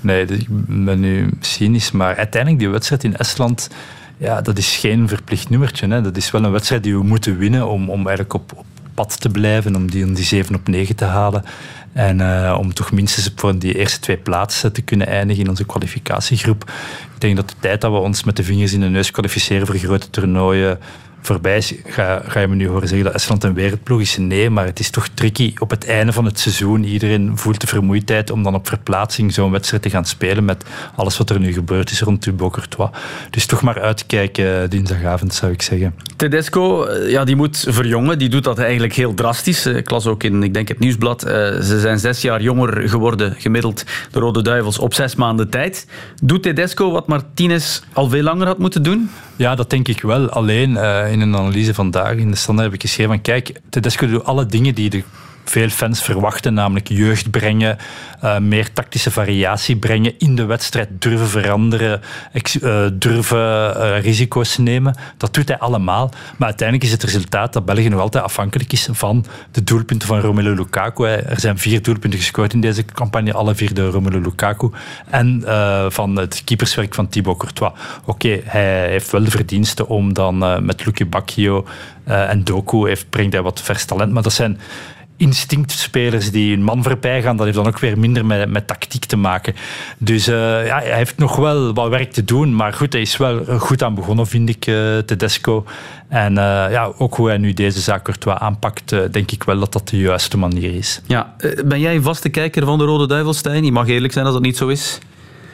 nee, ik ben nu cynisch, maar uiteindelijk die wedstrijd in Estland. Ja, dat is geen verplicht nummertje. Hè. Dat is wel een wedstrijd die we moeten winnen om, om eigenlijk op, pad te blijven, om die, die 7 op 9 te halen. En uh, om toch minstens voor die eerste twee plaatsen te kunnen eindigen in onze kwalificatiegroep. Ik denk dat de tijd dat we ons met de vingers in de neus kwalificeren voor grote toernooien voorbij is, ga, ga, je me nu horen zeggen dat Estland een wereldploeg is. Nee, maar het is toch tricky op het einde van het seizoen. Iedereen voelt de vermoeidheid om dan op verplaatsing zo'n wedstrijd te gaan spelen met alles wat er nu gebeurd is rond Thibaut Courtois. Dus toch maar uitkijken eh, dinsdagavond, zou ik zeggen. Tedesco, eh, ja, die moet verjongen. Die doet dat eigenlijk heel drastisch. Eh, ik las ook in, ik denk het Nieuwsblad, ze zijn zes jaar jonger geworden, gemiddeld, de Rode Duivels, op zes maanden tijd. Doet Tedesco wat Martinez al veel langer had moeten doen? Ja, dat denk ik wel. Alleen uh, in een analyse vandaag in de standaard heb ik geschreven van kijk, Tedesco doet alle dingen die de veel fans verwachten, namelijk jeugd brengen, uh, meer tactische variatie brengen, in de wedstrijd durven veranderen, uh, durven uh, risico's nemen. Dat doet hij allemaal. Maar uiteindelijk is het resultaat dat België nog altijd afhankelijk is van de doelpunten van Romelu Lukaku. Er zijn vier doelpunten gescoord in deze campagne, alle vier door Romelu Lukaku. En van het keeperswerk van Thibaut Courtois. Oké, hij heeft wel de verdiensten om dan met Lucky Bacchio en Doku heeft, brengt hij wat vers talent, maar dat zijn instinctspelers die een man voorbij gaan, dat heeft dan ook weer minder met, met tactiek te maken. Dus uh, ja, hij heeft nog wel wat werk te doen, maar goed, hij is wel goed aan begonnen, vind ik, uh, Tedesco. En uh, ja, ook hoe hij nu deze zaak aanpakt, denk ik wel dat dat de juiste manier is. Ja, ben jij een vaste kijker van de Rode Duivelstein? Je mag eerlijk zijn als dat niet zo is.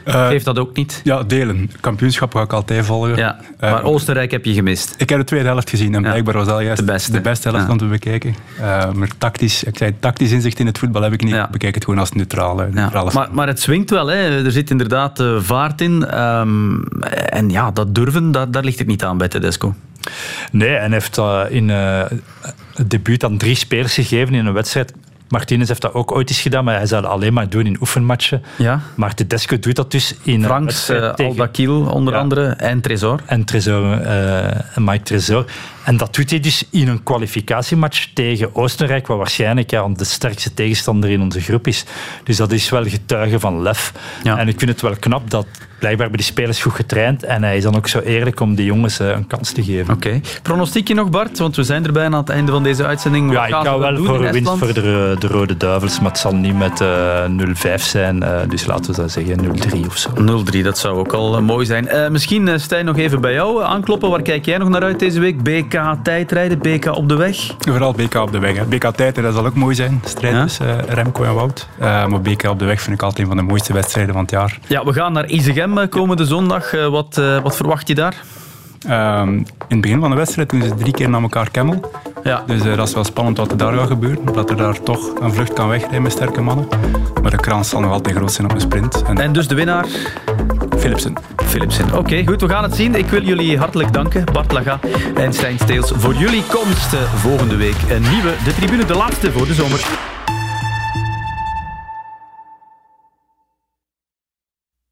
Uh, Geeft dat ook niet? Ja, delen. Kampioenschap ga ik altijd volgen. Ja, maar uh, Oostenrijk heb je gemist. Ik heb de tweede helft gezien en ja. blijkbaar was dat juist de beste, de beste helft ja. om te bekijken. Uh, maar tactisch, ik zei, tactisch inzicht in het voetbal heb ik niet. Ja. Ik bekijk het gewoon als neutrale. neutrale maar, maar, het swingt wel. Hè. Er zit inderdaad vaart in. Um, en ja, dat durven, dat, daar ligt het niet aan bij Tedesco. Nee, en heeft in het debuut aan drie spelers gegeven in een wedstrijd Martinez heeft dat ook ooit eens gedaan, maar hij zou dat alleen maar doen in oefenmatchen. Ja. Maar Tedesco doet dat dus in... Franks, uh, onder ja. andere en Tresor. En Tresor, uh, Mike Tresor. En dat doet hij dus in een kwalificatiematch tegen Oostenrijk, wat waarschijnlijk ja, de sterkste tegenstander in onze groep is. Dus dat is wel getuige van lef. Ja. En ik vind het wel knap dat blijkbaar bij die spelers goed getraind. En hij is dan ook zo eerlijk om die jongens uh, een kans te geven. Oké. Okay. Pronostiekje nog, Bart? Want we zijn er bijna aan het einde van deze uitzending. Ja, ik ga wel voor een winst voor de, de, Rode Duivels, maar het zal niet met uh, 0-5 zijn. Uh, dus laten we dat zeggen 0-3 of zo. 0-3, dat zou ook al mooi zijn. misschien, Stijn, nog even bij jou aankloppen. Waar kijk jij nog naar uit deze week? BK tijdrijden, BK op de weg? Vooral BK op de weg. Hè. BK tijdrijden, zal ook mooi zijn. Strijd tussen Remco en Wout. maar BK op de weg vind ik altijd een van de mooiste wedstrijden van het jaar. Ja, we gaan naar Isegem komende zondag. wat, wat verwacht je daar? Ehm, in het begin van de wedstrijd doen ze drie keer naar elkaar kemmel. Ja. Dus eh, dat is wel spannend wat er daar gaat gebeuren. Dat er daar toch een vlucht kan wegrijden met sterke mannen. Maar de krans zal nog altijd groot zijn op een sprint. En dus de winnaar? Philipsen. Philipsen. Oké, goed, we gaan het zien. Ik wil jullie hartelijk danken, Bart Laga en Stijn Steels, voor jullie komst eh, volgende week. Een nieuwe De Tribune, de laatste voor de zomer.